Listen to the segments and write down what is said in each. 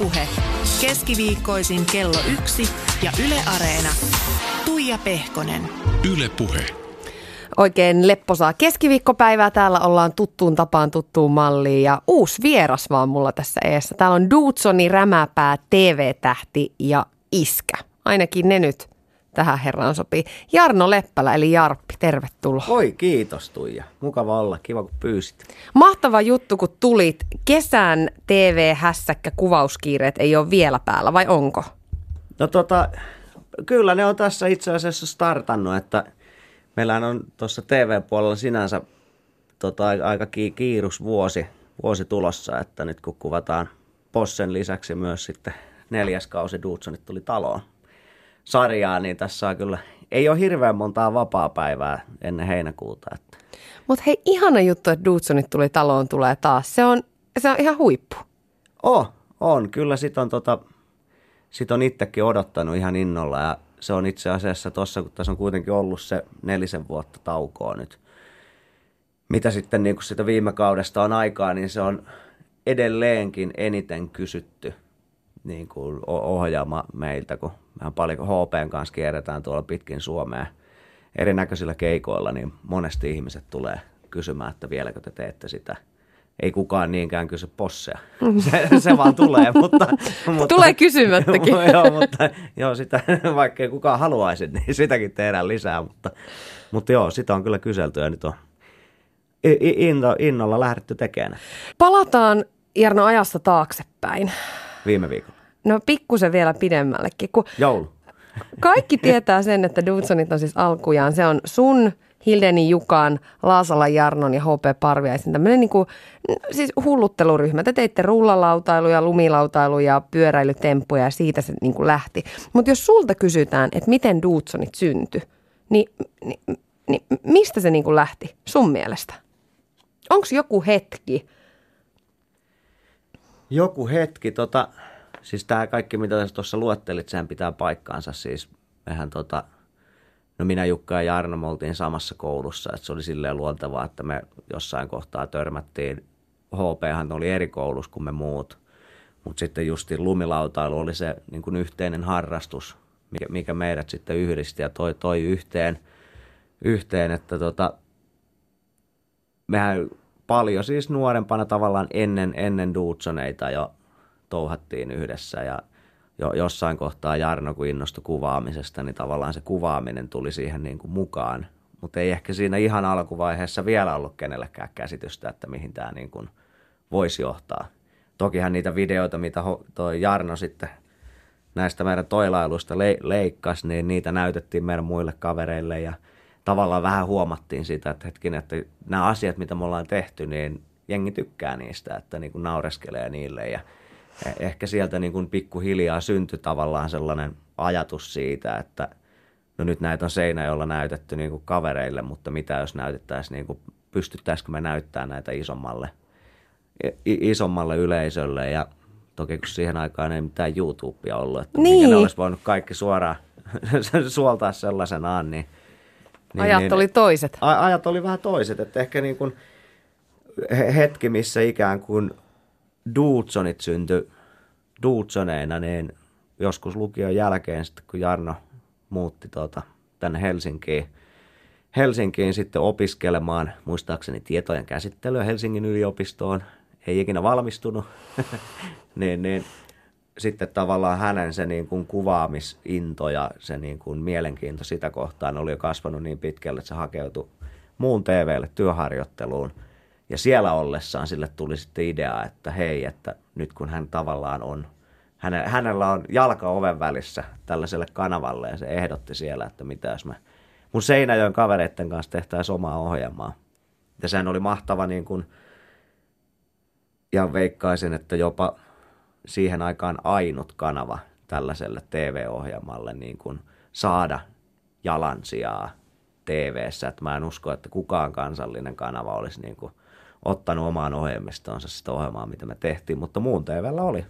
Ylepuhe keskiviikkoisin kello yksi ja Yle Areena. Tuija Pehkonen. Ylepuhe. Oikein lepposaa keskiviikkopäivää. Täällä ollaan tuttuun tapaan tuttuun malliin ja uusi vieras vaan mulla tässä eessä. Täällä on Duutsoni, Rämäpää, TV-tähti ja Iskä. Ainakin ne nyt tähän herraan sopii. Jarno Leppälä eli Jarppi, tervetuloa. Oi, kiitos Tuija. Mukava olla. Kiva, kun pyysit. Mahtava juttu, kun tulit. Kesän TV-hässäkkä kuvauskiireet ei ole vielä päällä, vai onko? No tota, kyllä ne on tässä itse asiassa startannut, että meillähän on tuossa TV-puolella sinänsä tota, aika kiirus vuosi, vuosi tulossa, että nyt kun kuvataan Possen lisäksi myös sitten neljäs kausi Dudsonit tuli taloon sarjaa, niin tässä on kyllä, ei ole hirveän montaa vapaa-päivää ennen heinäkuuta. Mutta hei, ihana juttu, että Dudsonit tuli taloon, tulee taas. Se on, se on ihan huippu. Oh, on. Kyllä sit on, tota, sit on itsekin odottanut ihan innolla ja se on itse asiassa tuossa, kun tässä on kuitenkin ollut se nelisen vuotta taukoa nyt, mitä sitten niin sitä viime kaudesta on aikaa, niin se on edelleenkin eniten kysytty niin kuin ohjaama meiltä, kun mehän paljon HPn kanssa kierretään tuolla pitkin Suomea erinäköisillä keikoilla, niin monesti ihmiset tulee kysymään, että vieläkö te teette sitä. Ei kukaan niinkään kysy posseja. Se, se vaan tulee, mutta, mutta... Tulee kysymättäkin. joo, mutta joo, sitä, vaikka ei kukaan haluaisi, niin sitäkin tehdään lisää. Mutta, mutta joo, sitä on kyllä kyselty ja nyt on inno, innolla lähdetty tekemään. Palataan Jarno ajasta taaksepäin. Viime viikolla. No pikkusen vielä pidemmällekin. Kun Joulu. Kaikki tietää sen, että Dudsonit on siis alkujaan. Se on sun, Hildeni Jukan, Laasala Jarnon ja HP Parviaisen tämmöinen niin kuin, siis hullutteluryhmä. Te teitte rullalautailuja, lumilautailuja, pyöräilytemppuja ja siitä se niin kuin lähti. Mutta jos sulta kysytään, että miten Dudsonit syntyi, niin, niin, niin mistä se niin kuin lähti sun mielestä? Onko joku hetki? Joku hetki, tota, siis tämä kaikki mitä tuossa luettelit, sehän pitää paikkaansa. Siis mehän tota, no minä Jukka ja Jarno me oltiin samassa koulussa, että se oli silleen luontevaa, että me jossain kohtaa törmättiin. HPhan oli eri koulussa kuin me muut, mutta sitten justi lumilautailu oli se niin kuin yhteinen harrastus, mikä, mikä meidät sitten yhdisti ja toi, toi yhteen, yhteen että tota, mehän paljon siis nuorempana tavallaan ennen, ennen Dudsoneita jo touhattiin yhdessä ja jo, jossain kohtaa Jarno, kun innostui kuvaamisesta, niin tavallaan se kuvaaminen tuli siihen niin kuin mukaan. Mutta ei ehkä siinä ihan alkuvaiheessa vielä ollut kenellekään käsitystä, että mihin tämä niin kuin voisi johtaa. Tokihan niitä videoita, mitä toi Jarno sitten näistä meidän toilailuista le- leikkasi, niin niitä näytettiin meidän muille kavereille ja tavallaan vähän huomattiin sitä, että hetkinen, että nämä asiat, mitä me ollaan tehty, niin jengi tykkää niistä, että niin kuin naureskelee niille ja ehkä sieltä niin kuin pikkuhiljaa syntyi tavallaan sellainen ajatus siitä, että no nyt näitä on seinä, jolla näytetty niin kuin kavereille, mutta mitä jos näytettäisiin, niin kuin, pystyttäisikö me näyttää näitä isommalle, isommalle yleisölle ja toki kun siihen aikaan ei mitään YouTubea ollut, että niin. ne olisi voinut kaikki suoraan suoltaa sellaisenaan, niin, niin Ajat niin, oli toiset. Ajat oli vähän toiset, että ehkä niin kuin hetki, missä ikään kuin Duutsonit syntyi Duutsoneina, niin joskus lukion jälkeen sitten, kun Jarno muutti tuota, tänne Helsinkiin, Helsinkiin sitten opiskelemaan, muistaakseni tietojen käsittelyä Helsingin yliopistoon, ei ikinä valmistunut, niin, niin sitten tavallaan hänen se niin kuin kuvaamisinto ja se niin kuin mielenkiinto sitä kohtaan oli jo kasvanut niin pitkälle, että se hakeutui muun TVlle työharjoitteluun – ja siellä ollessaan sille tuli sitten idea, että hei, että nyt kun hän tavallaan on, hänellä on jalka oven välissä tällaiselle kanavalle ja se ehdotti siellä, että mitä jos me mun Seinäjoen kavereiden kanssa tehtäisiin omaa ohjelmaa. Ja sehän oli mahtava niin kuin, ja veikkaisin, että jopa siihen aikaan ainut kanava tällaiselle TV-ohjelmalle niin kuin saada jalansijaa TV-ssä. Että mä en usko, että kukaan kansallinen kanava olisi niin kuin ottanut omaan ohjelmistoonsa sitä ohjelmaa, mitä me tehtiin, mutta muun TVllä oli.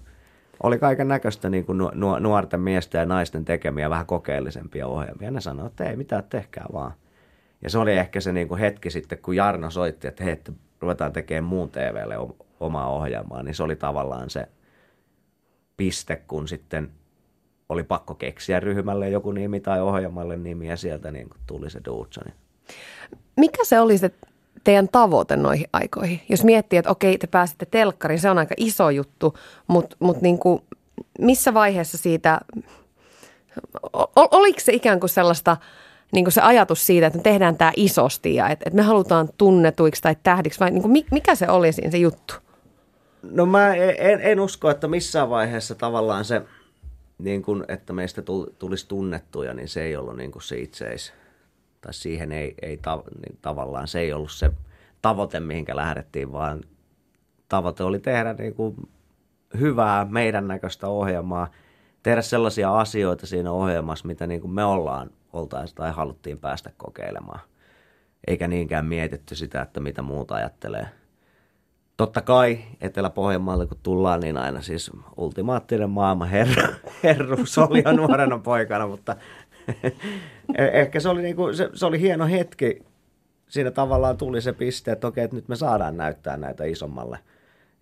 Oli kaiken näköistä niin kuin nuorten miesten ja naisten tekemiä vähän kokeellisempia ohjelmia. Ne sanoivat, että ei mitään, tehkää vaan. Ja se oli ehkä se niin kuin hetki sitten, kun Jarno soitti, että hei, että ruvetaan tekemään muun TVlle omaa ohjelmaa, niin se oli tavallaan se piste, kun sitten oli pakko keksiä ryhmälle joku nimi tai ohjelmalle nimi ja sieltä niin kuin tuli se Dudesoni. Mikä se oli se teidän tavoite noihin aikoihin? Jos miettii, että okei, te pääsitte telkkariin, se on aika iso juttu, mutta mut niin kuin, missä vaiheessa siitä, oliko se ikään kuin sellaista, niin kuin se ajatus siitä, että me tehdään tämä isosti ja että, että me halutaan tunnetuiksi tai tähdiksi vai niin kuin, mikä se oli siinä se juttu? No mä en, en usko, että missään vaiheessa tavallaan se, niin kuin, että meistä tulisi tunnettuja, niin se ei ollut niin kuin se itseis, tai siihen ei, ei ta, niin tavallaan, se ei ollut se tavoite, mihinkä lähdettiin, vaan tavoite oli tehdä niin kuin hyvää meidän näköistä ohjelmaa, tehdä sellaisia asioita siinä ohjelmassa, mitä niin kuin me ollaan oltaisiin tai haluttiin päästä kokeilemaan. Eikä niinkään mietitty sitä, että mitä muuta ajattelee. Totta kai Etelä-Pohjanmaalle kun tullaan, niin aina siis ultimaattinen maailman herra, herruus oli jo nuorena poikana, mutta ehkä se oli, niinku, se, se oli hieno hetki. Siinä tavallaan tuli se piste, että okei, että nyt me saadaan näyttää näitä isommalle,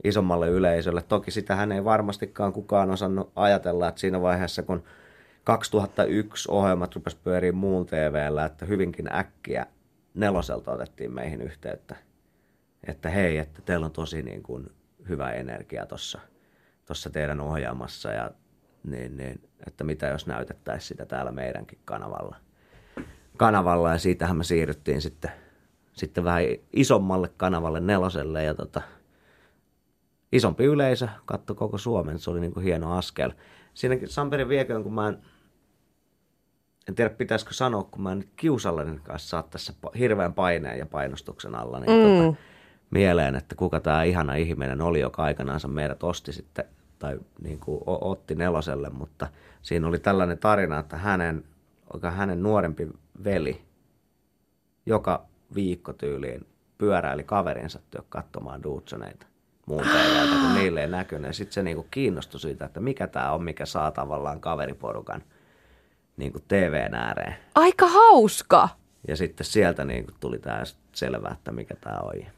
isommalle yleisölle. Toki sitähän ei varmastikaan kukaan osannut ajatella, että siinä vaiheessa kun 2001 ohjelmat rupesi pyöriä muun TVllä, että hyvinkin äkkiä neloselta otettiin meihin yhteyttä. Että hei, että teillä on tosi niin kuin hyvä energia tuossa tossa teidän ohjelmassa ja niin, niin, että mitä jos näytettäisiin sitä täällä meidänkin kanavalla. kanavalla ja siitähän me siirryttiin sitten, sitten vähän isommalle kanavalle neloselle ja tota, isompi yleisö katsoi koko Suomen, se oli niin kuin hieno askel. Siinäkin Samperin vieköön, kun mä en, en tiedä pitäisikö sanoa, kun mä nyt kiusallinen kanssa saat tässä hirveän paineen ja painostuksen alla, niin mm. tota, mieleen, että kuka tämä ihana ihminen oli, joka aikanaan meidät osti sitten tai niin kuin otti neloselle, mutta siinä oli tällainen tarina, että hänen, hänen nuorempi veli joka viikko tyyliin pyöräili kaverinsa työ katsomaan Dudsoneita muun TVltä, kun niille ei näkynyt. Sitten se niinku kiinnostui siitä, että mikä tämä on, mikä saa tavallaan kaveriporukan niinku TVn ääreen. Aika hauska! Ja sitten sieltä niinku tuli tämä selvä, että mikä tämä on.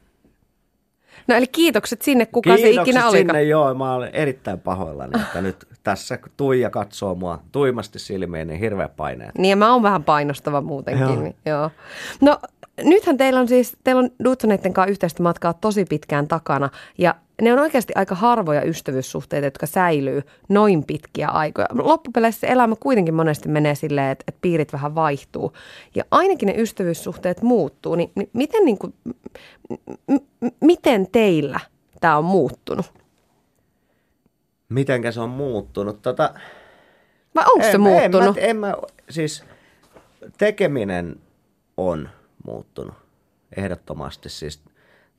No eli kiitokset sinne, kuka kiitokset se ikinä oli. sinne, joo. Mä olen erittäin pahoillani, että nyt tässä Tuija katsoo mua tuimasti silmiin, niin hirveä paineet. Niin ja mä oon vähän painostava muutenkin. Joo. Niin, joo. No nythän teillä on siis, teillä on Dutsoneiden kanssa yhteistä matkaa tosi pitkään takana ja ne on oikeasti aika harvoja ystävyyssuhteita, jotka säilyy noin pitkiä aikoja. Loppupeleissä elämä kuitenkin monesti menee silleen, että, että piirit vähän vaihtuu. Ja ainakin ne ystävyyssuhteet muuttuu. Niin, niin miten, niin kuin, m- miten teillä tämä on muuttunut? Mitenkä se on muuttunut? Tota, Vai onko en, se muuttunut? En mä, en mä, siis tekeminen on muuttunut. Ehdottomasti siis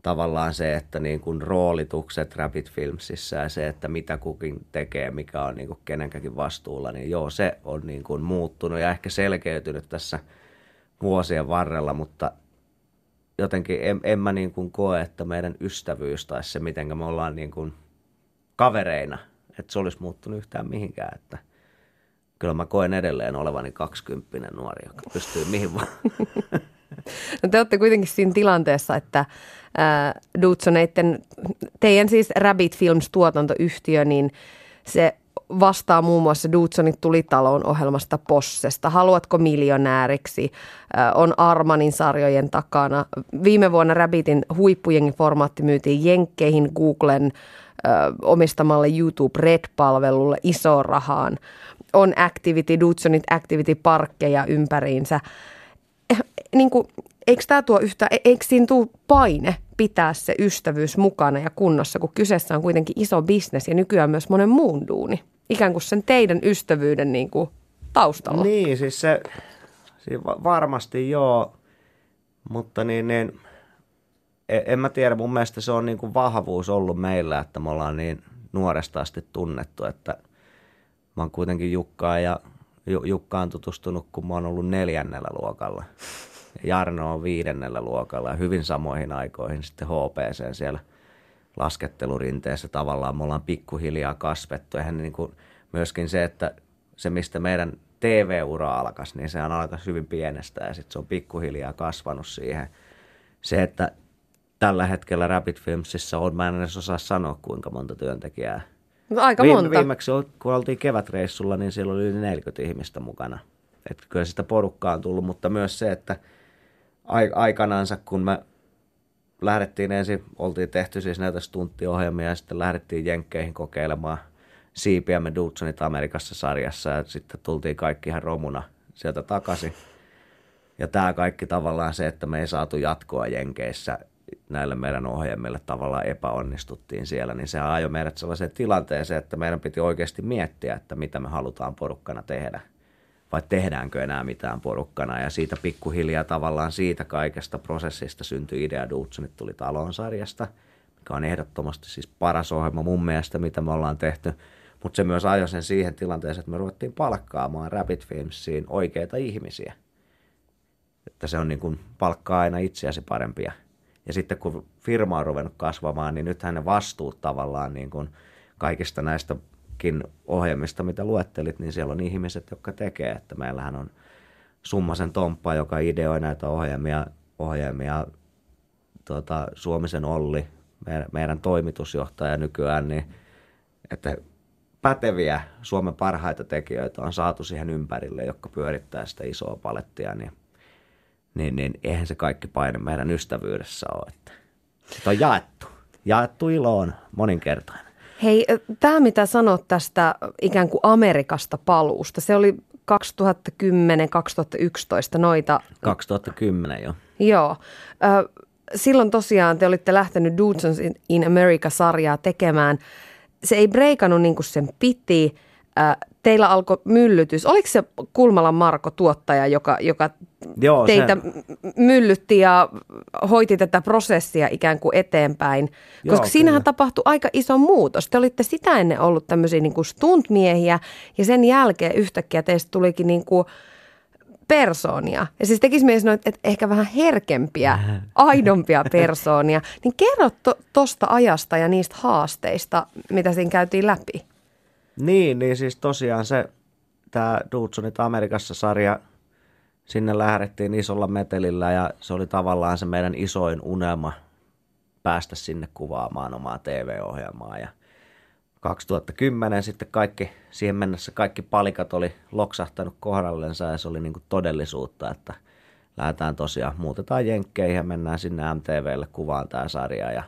tavallaan se, että niin kuin roolitukset Rapid Filmsissa ja se, että mitä kukin tekee, mikä on niin kuin kenenkäkin vastuulla, niin joo, se on niin kuin muuttunut ja ehkä selkeytynyt tässä vuosien varrella, mutta jotenkin en, en mä niin kuin koe, että meidän ystävyys tai se, miten me ollaan niin kuin kavereina, että se olisi muuttunut yhtään mihinkään, että kyllä mä koen edelleen olevani kaksikymppinen nuori, joka pystyy mihin vaan. No te olette kuitenkin siinä tilanteessa, että äh, Dudsoneiden, teidän siis Rabbit Films tuotantoyhtiö, niin se vastaa muun muassa Dudsonit tulitaloon ohjelmasta Possesta. Haluatko miljonääriksi? On Armanin sarjojen takana. Viime vuonna Rabbitin huippujengin formaatti myytiin Jenkkeihin Googlen omistamalle YouTube Red-palvelulle iso rahaan. On Activity, Dudsonit Activity-parkkeja ympäriinsä niin kuin, eikö tämä tuo yhtä, e, eikö siinä tule paine pitää se ystävyys mukana ja kunnossa, kun kyseessä on kuitenkin iso bisnes ja nykyään myös monen muun duuni. Ikään kuin sen teidän ystävyyden niin kuin, taustalla. Niin, siis se siis varmasti joo, mutta niin, niin e, en mä tiedä, mun mielestä se on niin kuin vahvuus ollut meillä, että me ollaan niin nuoresta asti tunnettu, että mä oon kuitenkin Jukkaa ja Jukkaan tutustunut, kun mä oon ollut neljännellä luokalla. Jarno on viidennellä luokalla ja hyvin samoihin aikoihin sitten HPC siellä laskettelurinteessä tavallaan. Me ollaan pikkuhiljaa kasvettu. Eihän niin kuin myöskin se, että se mistä meidän TV-ura alkaisi, niin sehän alkaisi hyvin pienestä ja sitten se on pikkuhiljaa kasvanut siihen. Se, että tällä hetkellä Rapid Filmsissa on, mä en edes osaa sanoa kuinka monta työntekijää No, aika Viime, monta. Viimeksi kun oltiin kevätreissulla, niin siellä oli yli 40 ihmistä mukana. Että kyllä sitä porukkaa on tullut, mutta myös se, että aikanansa kun me lähdettiin ensin, oltiin tehty siis näitä stunttiohjelmia ja sitten lähdettiin Jenkkeihin kokeilemaan siipiämme Dudsonit Amerikassa sarjassa ja sitten tultiin kaikki ihan romuna sieltä takaisin. Ja tämä kaikki tavallaan se, että me ei saatu jatkoa Jenkeissä näille meidän ohjelmille tavallaan epäonnistuttiin siellä, niin se ajoi meidät sellaiseen tilanteeseen, että meidän piti oikeasti miettiä, että mitä me halutaan porukkana tehdä. Vai tehdäänkö enää mitään porukkana. Ja siitä pikkuhiljaa tavallaan siitä kaikesta prosessista syntyi idea Dutsonit tuli talonsarjasta, mikä on ehdottomasti siis paras ohjelma mun mielestä, mitä me ollaan tehty. Mutta se myös ajoi sen siihen tilanteeseen, että me ruvettiin palkkaamaan Rapid Filmsiin oikeita ihmisiä. Että se on niin kuin palkkaa aina itseäsi parempia. Ja sitten kun firma on ruvennut kasvamaan, niin nythän ne vastuut tavallaan niin kuin kaikista näistäkin ohjelmista, mitä luettelit, niin siellä on ihmiset, jotka tekee. Että meillähän on Summasen Tomppa, joka ideoi näitä ohjelmia, ohjelmia tuota, Suomisen Olli, meidän, meidän toimitusjohtaja nykyään, niin että päteviä Suomen parhaita tekijöitä on saatu siihen ympärille, jotka pyörittää sitä isoa palettia, niin, niin, niin eihän se kaikki paine meidän ystävyydessä ole. Että sitä on jaettu. Jaettu ilo on moninkertainen. Hei, tämä mitä sanot tästä ikään kuin Amerikasta paluusta, se oli 2010-2011 noita. 2010 jo. Joo. Silloin tosiaan te olitte lähtenyt Dudes in America-sarjaa tekemään. Se ei breikannut niin kuin sen piti. Ö, teillä alkoi myllytys. Oliko se Kulmalan Marko tuottaja, joka, joka Joo, teitä se- myllytti ja hoiti tätä prosessia ikään kuin eteenpäin? Joo, Koska siinähän kyllä. tapahtui aika iso muutos. Te olitte sitä ennen ollut tämmöisiä niin kuin stuntmiehiä ja sen jälkeen yhtäkkiä teistä tulikin niin kuin persoonia. Ja siis tekisi mieli sanoa, että ehkä vähän herkempiä, aidompia persoonia. Niin kerro to, tosta ajasta ja niistä haasteista, mitä siinä käytiin läpi. Niin, niin siis tosiaan se, tämä Dudsonit Amerikassa sarja, sinne lähdettiin isolla metelillä ja se oli tavallaan se meidän isoin unelma päästä sinne kuvaamaan omaa TV-ohjelmaa. Ja 2010 sitten kaikki, siihen mennessä kaikki palikat oli loksahtanut kohdallensa ja se oli niin todellisuutta, että lähdetään tosiaan, muutetaan jenkkeihin ja mennään sinne MTVlle kuvaan tämä sarja ja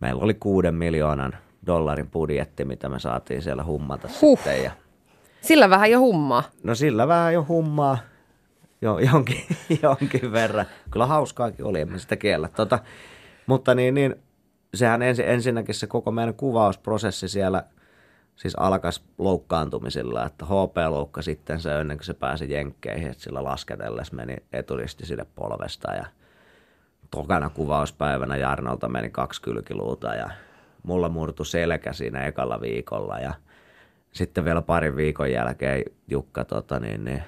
meillä oli kuuden miljoonan dollarin budjetti, mitä me saatiin siellä hummata Huh. sitten ja Sillä vähän jo hummaa. No sillä vähän jo hummaa jo, jonkin, jonkin verran. Kyllä hauskaakin oli, en mä sitä kiellä. Tota, mutta niin, niin, sehän ensi, ensinnäkin se koko meidän kuvausprosessi siellä siis alkaisi loukkaantumisilla, että HP loukka sitten se ennen kuin se pääsi jenkkeihin, että sillä lasketellessa meni eturisti sille polvesta ja tokana kuvauspäivänä Jarnolta meni kaksi kylkiluuta ja mulla murtu selkä siinä ekalla viikolla ja sitten vielä parin viikon jälkeen Jukka tota, niin, niin,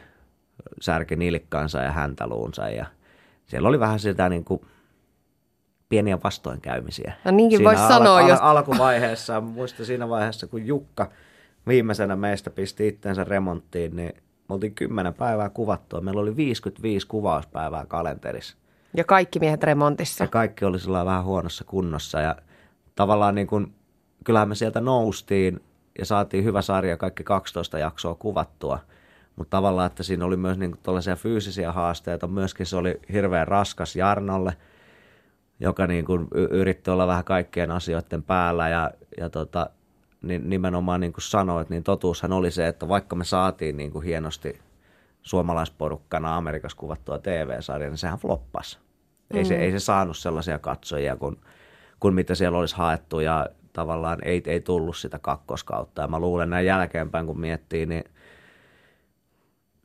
särki nilkkaansa ja häntäluunsa ja siellä oli vähän sitä niin kuin pieniä vastoinkäymisiä. No niinkin voisi sanoa, al- jos- alkuvaiheessa, muista siinä vaiheessa, kun Jukka viimeisenä meistä pisti itsensä remonttiin, niin me oltiin kymmenen päivää kuvattua. Meillä oli 55 kuvauspäivää kalenterissa. Ja kaikki miehet remontissa. Ja kaikki oli sillä vähän huonossa kunnossa ja tavallaan niin kuin, kyllähän me sieltä noustiin ja saatiin hyvä sarja, kaikki 12 jaksoa kuvattua. Mutta tavallaan, että siinä oli myös niin tällaisia fyysisiä haasteita. Myöskin se oli hirveän raskas Jarnolle, joka niin kuin yritti olla vähän kaikkien asioiden päällä ja, ja tota, niin nimenomaan niin kuin sanoit, niin totuushan oli se, että vaikka me saatiin niin kuin hienosti suomalaisporukkana Amerikassa kuvattua TV-sarjaa, niin sehän floppasi. Ei, se, ei se saanut sellaisia katsojia kuin, kuin mitä siellä olisi haettu ja tavallaan ei, ei tullut sitä kakkoskautta. Ja mä luulen näin jälkeenpäin, kun miettii, niin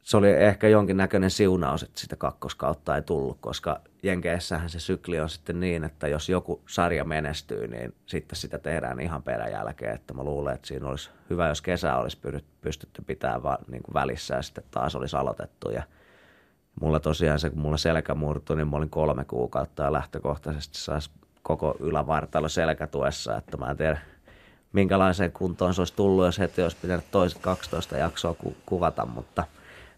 se oli ehkä jonkinnäköinen siunaus, että sitä kakkoskautta ei tullut, koska Jenkeissähän se sykli on sitten niin, että jos joku sarja menestyy, niin sitten sitä tehdään ihan peräjälkeen. Että mä luulen, että siinä olisi hyvä, jos kesä olisi pystytty pitämään vaan niin kuin välissä ja sitten taas olisi aloitettu. Ja mulla tosiaan se, kun mulla selkä murtui, niin mä olin kolme kuukautta ja lähtökohtaisesti saisi koko ylävartalo selkätuessa, että mä en tiedä minkälaiseen kuntoon se olisi tullut, jos heti olisi pitänyt toiset 12 jaksoa ku- kuvata, mutta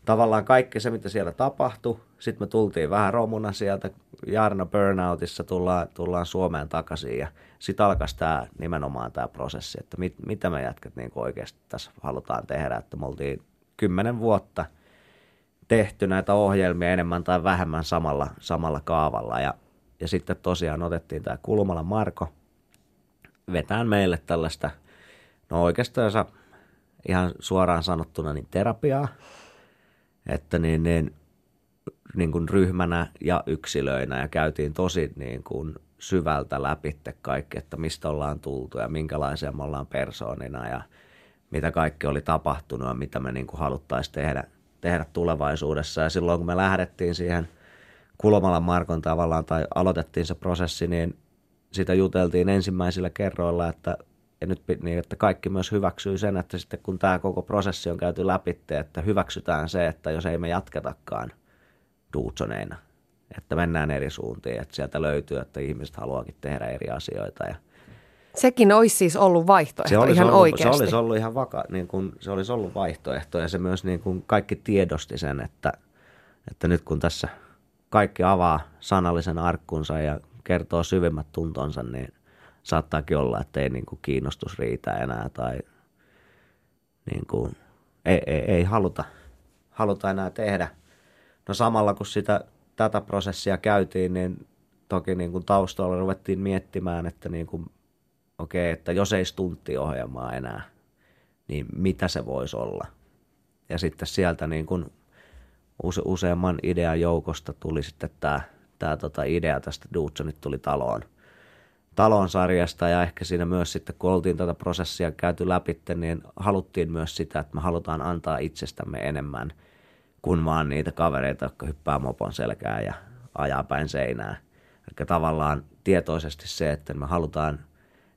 tavallaan kaikki se, mitä siellä tapahtui sitten me tultiin vähän romuna sieltä, Jarno Burnoutissa tullaan, tullaan Suomeen takaisin ja sitten alkaisi tämä nimenomaan tämä prosessi, että mit, mitä me jätkät niin oikeasti tässä halutaan tehdä, että me oltiin kymmenen vuotta tehty näitä ohjelmia enemmän tai vähemmän samalla, samalla kaavalla ja, ja sitten tosiaan otettiin tämä Kulmala Marko vetään meille tällaista, no oikeastaan ihan suoraan sanottuna niin terapiaa, että niin, niin niin kuin ryhmänä ja yksilöinä ja käytiin tosi niin kuin syvältä läpi kaikki, että mistä ollaan tultu ja minkälaisia me ollaan persoonina ja mitä kaikki oli tapahtunut ja mitä me niin kuin haluttaisiin tehdä, tehdä tulevaisuudessa. Ja silloin kun me lähdettiin siihen Kulmalan Markon tavallaan tai aloitettiin se prosessi, niin sitä juteltiin ensimmäisillä kerroilla, että ja nyt niin, että kaikki myös hyväksyy sen, että sitten kun tämä koko prosessi on käyty läpi, että hyväksytään se, että jos ei me jatketakaan duutsoneina, että mennään eri suuntiin, että sieltä löytyy, että ihmiset haluakin tehdä eri asioita ja Sekin olisi siis ollut vaihtoehto se olisi ihan ollut, oikeasti. Se olisi ollut ihan vaka, niin kuin, se olisi ollut vaihtoehto ja se myös niin kuin kaikki tiedosti sen, että, että nyt kun tässä kaikki avaa sanallisen arkkunsa ja kertoo syvimmät tuntonsa, niin saattaakin olla, että ei niin kuin kiinnostus riitä enää tai niin kuin, ei, ei, ei haluta, haluta enää tehdä – No samalla kun sitä, tätä prosessia käytiin, niin toki niin kuin taustalla ruvettiin miettimään, että niin kuin, okei, okay, että jos ei stunttiohjelmaa enää, niin mitä se voisi olla. Ja sitten sieltä niin kuin use, useamman idean joukosta tuli sitten tämä, tämä tota idea tästä Duutsonit tuli taloon. Talon sarjasta ja ehkä siinä myös sitten, kun oltiin tätä prosessia käyty läpi, niin haluttiin myös sitä, että me halutaan antaa itsestämme enemmän – kuin vaan niitä kavereita, jotka hyppää mopon selkään ja ajaa päin seinää. Eli tavallaan tietoisesti se, että me halutaan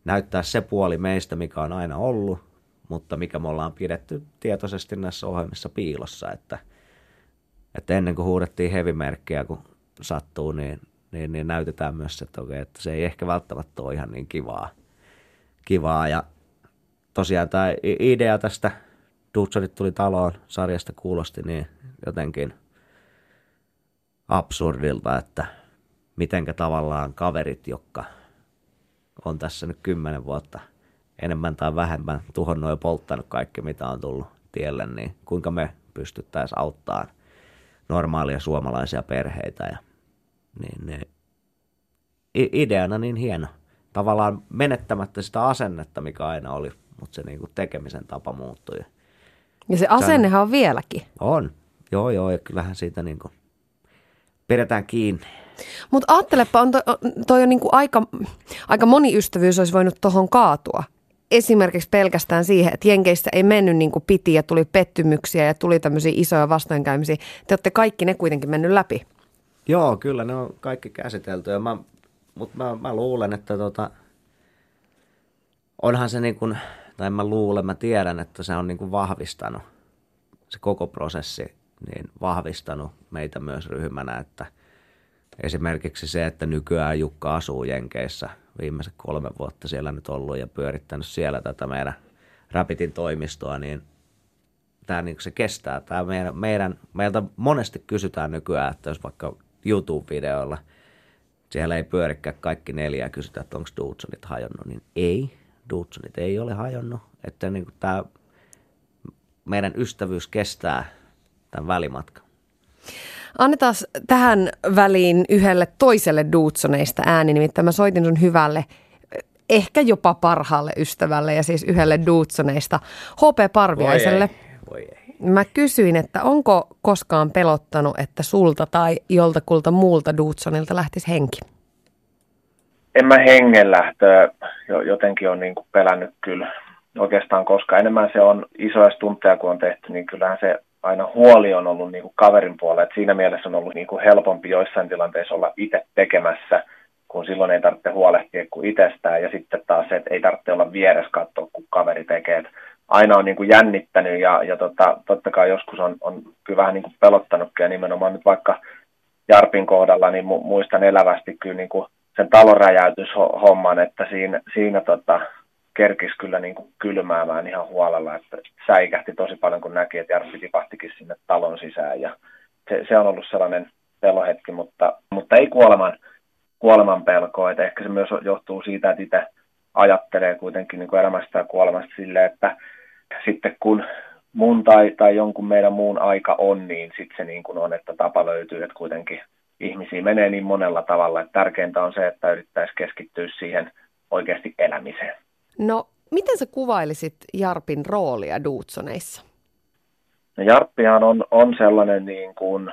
näyttää se puoli meistä, mikä on aina ollut, mutta mikä me ollaan pidetty tietoisesti näissä ohjelmissa piilossa, että, että ennen kuin huudettiin hevimerkkejä, kun sattuu, niin, niin, niin näytetään myös, että, okay, että se ei ehkä välttämättä ole ihan niin kivaa. kivaa. Ja tosiaan tämä idea tästä Dutsonit tuli taloon sarjasta kuulosti niin jotenkin absurdilta, että mitenkä tavallaan kaverit, jotka on tässä nyt kymmenen vuotta enemmän tai vähemmän tuhonnut ja polttanut kaikki, mitä on tullut tielle, niin kuinka me pystyttäisiin auttamaan normaalia suomalaisia perheitä. Ja, niin, niin, ideana niin hieno. Tavallaan menettämättä sitä asennetta, mikä aina oli, mutta se niin kuin tekemisen tapa muuttui. Ja se asennehan on vieläkin. On. Joo, joo, ja kyllähän siitä niin kuin pidetään kiinni. Mutta ajattelepa, on toi, toi on niin kuin aika, aika moni ystävyys olisi voinut tuohon kaatua. Esimerkiksi pelkästään siihen, että Jenkeissä ei mennyt niin kuin piti ja tuli pettymyksiä ja tuli tämmöisiä isoja vastoinkäymisiä. Te olette kaikki ne kuitenkin mennyt läpi. Joo, kyllä ne on kaikki käsitelty. Ja mä, mutta mä, mä luulen, että tota, onhan se niin kuin, tai mä luulen, mä tiedän, että se on niin kuin vahvistanut se koko prosessi niin vahvistanut meitä myös ryhmänä, että esimerkiksi se, että nykyään Jukka asuu Jenkeissä viimeiset kolme vuotta siellä nyt ollut ja pyörittänyt siellä tätä meidän Rapitin toimistoa, niin tämä niin se kestää. Tämä meidän, meidän, meiltä monesti kysytään nykyään, että jos vaikka YouTube-videoilla siellä ei pyörikään kaikki neljä ja kysytään, että onko Dudsonit hajonnut, niin ei, Dudsonit ei ole hajonnut. Että niin tämä meidän ystävyys kestää tämän välimatkan. Annetaan tähän väliin yhdelle toiselle Duutsoneista ääni, nimittäin mä soitin sun hyvälle ehkä jopa parhaalle ystävälle ja siis yhdelle Duutsoneista, HP Parviaiselle. Voi ei, voi ei. Mä kysyin, että onko koskaan pelottanut, että sulta tai joltakulta muulta Duutsonilta lähtisi henki? En mä hengenlähtöä jotenkin on niin pelännyt kyllä oikeastaan, koska enemmän se on isoja stunteja, kun on tehty, niin kyllähän se aina huoli on ollut niin kuin kaverin puolella. että siinä mielessä on ollut niin kuin helpompi joissain tilanteissa olla itse tekemässä, kun silloin ei tarvitse huolehtia kuin itsestään. Ja sitten taas se, että ei tarvitse olla vieressä katsoa, kun kaveri tekee. Että aina on niin kuin jännittänyt ja, ja tota, totta kai joskus on, on kyllä vähän niin kuin pelottanutkin. Ja nimenomaan nyt vaikka Jarpin kohdalla, niin muistan elävästi kyllä niin kuin sen talonräjäytyshomman, että siinä, siinä tota, kerkisi kyllä niin kuin kylmäämään ihan huolella, että säikähti tosi paljon, kun näki, että Jarppi tipahtikin sinne talon sisään. Ja se, se on ollut sellainen pelohetki, mutta, mutta ei kuoleman, kuoleman pelkoa. Et ehkä se myös johtuu siitä, että itse ajattelee kuitenkin niin kuin elämästä ja kuolemasta silleen, että sitten kun mun tai, tai jonkun meidän muun aika on, niin sitten se niin kuin on, että tapa löytyy, että kuitenkin ihmisiä menee niin monella tavalla, että tärkeintä on se, että yrittäisi keskittyä siihen oikeasti elämiseen. No, miten sä kuvailisit Jarpin roolia Duutsoneissa? No, Jarppihan on, on sellainen niin kuin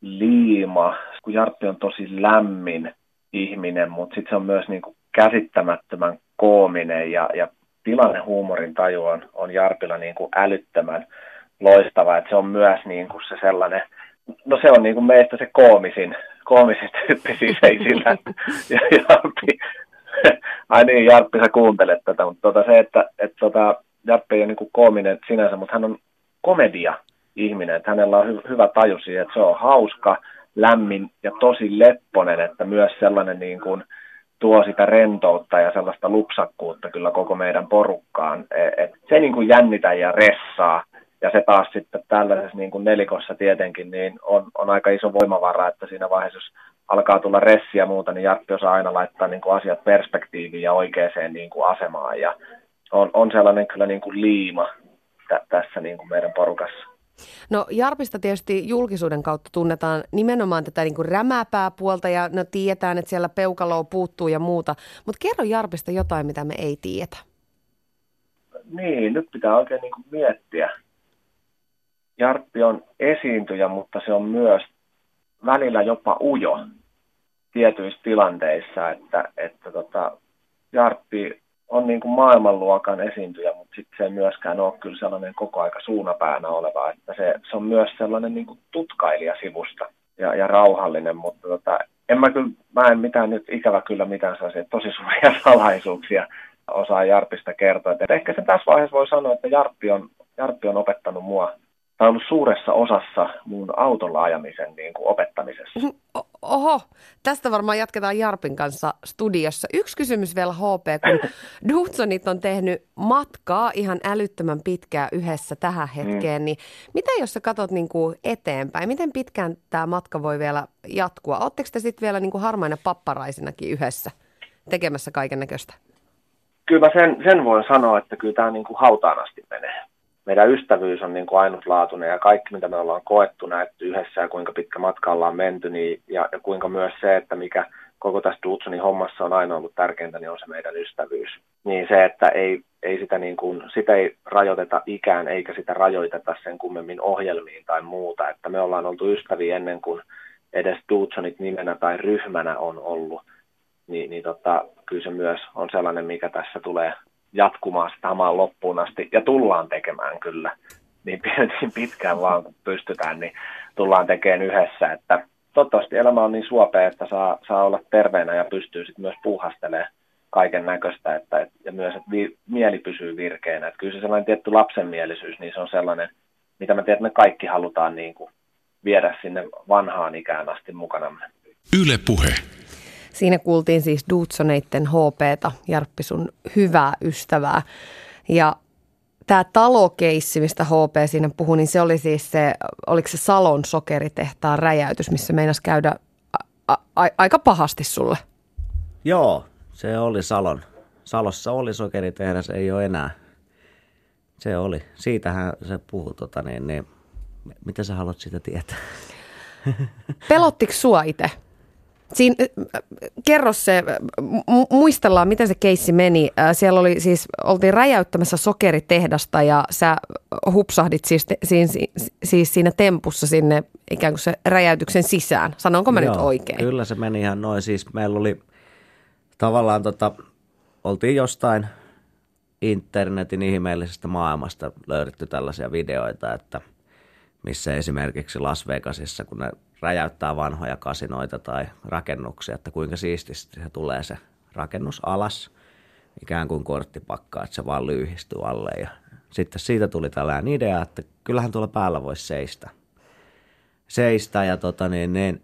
liima, kun Jarppi on tosi lämmin ihminen, mutta sitten se on myös niin kuin käsittämättömän koominen ja, ja tilannehuumorin taju on, on Jarpilla niin kuin älyttömän loistava, että se on myös niin kuin se sellainen, no se on niin kuin meistä se koomisin, koomisin tyyppi siis ei sillä, ja Jarppi, ai niin Jarppi sä kuuntelet tätä, mutta tota se, että, että tota, Jarppi ei ole niin koominen sinänsä, mutta hän on komedia ihminen, että hänellä on hy- hyvä taju siihen, että se on hauska, lämmin ja tosi lepponen, että myös sellainen niin kuin, tuo sitä rentoutta ja sellaista lupsakkuutta kyllä koko meidän porukkaan. E, et se niin kuin jännitä ja ressaa. Ja se taas sitten tällaisessa niin kuin nelikossa tietenkin niin on, on aika iso voimavara, että siinä vaiheessa, jos alkaa tulla ressiä ja muuta, niin Jarppi osaa aina laittaa niin kuin asiat perspektiiviin ja oikeaan niin kuin asemaan. Ja on, on sellainen kyllä niin kuin liima tä, tässä niin kuin meidän porukassa. No Jarpista tietysti julkisuuden kautta tunnetaan nimenomaan tätä niin kuin rämäpää puolta ja no tiedetään, että siellä peukaloa puuttuu ja muuta. Mutta kerro Jarpista jotain, mitä me ei tiedetä. Niin, nyt pitää oikein niin kuin miettiä. Jarppi on esiintyjä, mutta se on myös välillä jopa ujo tietyissä tilanteissa, että, että tota, Jarppi on niin kuin maailmanluokan esiintyjä, mutta sitten se ei myöskään ole kyllä sellainen koko aika suunapäänä oleva, että se, se on myös sellainen niin kuin tutkailija sivusta ja, ja rauhallinen, mutta tota, en mä kyllä, mä en mitään nyt ikävä kyllä mitään sellaisia tosi suuria salaisuuksia osaa Jarpista kertoa. Et ehkä se tässä vaiheessa voi sanoa, että Jarppi on, Jarppi on opettanut mua tämä on ollut suuressa osassa mun autolla ajamisen niin kuin opettamisessa. Oho, tästä varmaan jatketaan Jarpin kanssa studiossa. Yksi kysymys vielä HP, kun Dudsonit on tehnyt matkaa ihan älyttömän pitkää yhdessä tähän mm. hetkeen, mm. niin mitä jos sä katsot niin kuin eteenpäin? Miten pitkään tämä matka voi vielä jatkua? Oletteko te sitten vielä niin kuin harmaina papparaisinakin yhdessä tekemässä kaiken näköistä? Kyllä mä sen, sen voin sanoa, että kyllä tämä niin kuin hautaan asti menee meidän ystävyys on niin kuin ainutlaatuinen ja kaikki, mitä me ollaan koettu, näetty yhdessä ja kuinka pitkä matka ollaan menty, niin, ja, ja kuinka myös se, että mikä koko tässä Dudsonin hommassa on aina ollut tärkeintä, niin on se meidän ystävyys. Niin se, että ei, ei sitä, niin kuin, sitä ei rajoiteta ikään eikä sitä rajoiteta sen kummemmin ohjelmiin tai muuta. Että me ollaan oltu ystäviä ennen kuin edes Dudsonit nimenä tai ryhmänä on ollut. Niin, niin tota, kyllä se myös on sellainen, mikä tässä tulee jatkumaan sitä hamaan loppuun asti, ja tullaan tekemään kyllä niin, niin pitkään vaan kun pystytään, niin tullaan tekemään yhdessä, että toivottavasti elämä on niin suopea, että saa, saa olla terveenä ja pystyy sitten myös puuhastelemaan kaiken näköistä, että, ja myös, että vi, mieli pysyy virkeänä. Että kyllä se sellainen tietty lapsenmielisyys, niin se on sellainen, mitä mä tiedän, että me kaikki halutaan niin kuin viedä sinne vanhaan ikään asti mukanamme. Yle puhe. Siinä kuultiin siis Dudsoneitten HPta, Jarppi sun hyvää ystävää. Ja tämä talokeissi, mistä HP siinä puhui, niin se oli siis se, oliko se Salon sokeritehtaan räjäytys, missä meinas käydä a- a- aika pahasti sulle? Joo, se oli Salon. Salossa oli sokeritehdas, ei ole enää. Se oli. Siitähän se puhui, tota, niin, niin, mitä sä haluat siitä tietää? Pelottiko sua itse? Siinä, kerro se, muistellaan miten se keissi meni. Siellä oli siis, oltiin räjäyttämässä sokeritehdasta ja sä hupsahdit siis, siis, siis siinä tempussa sinne ikään kuin se räjäytyksen sisään. Sanonko mä Joo, nyt oikein? Kyllä se meni ihan noin. Siis meillä oli tavallaan tota, oltiin jostain internetin ihmeellisestä maailmasta löydetty tällaisia videoita, että missä esimerkiksi Las Vegasissa, kun ne räjäyttää vanhoja kasinoita tai rakennuksia, että kuinka siististi se tulee se rakennus alas, ikään kuin korttipakka, että se vaan lyhistyy alle. Ja sitten siitä tuli tällainen idea, että kyllähän tuolla päällä voisi seistä. Seistä ja tota niin, niin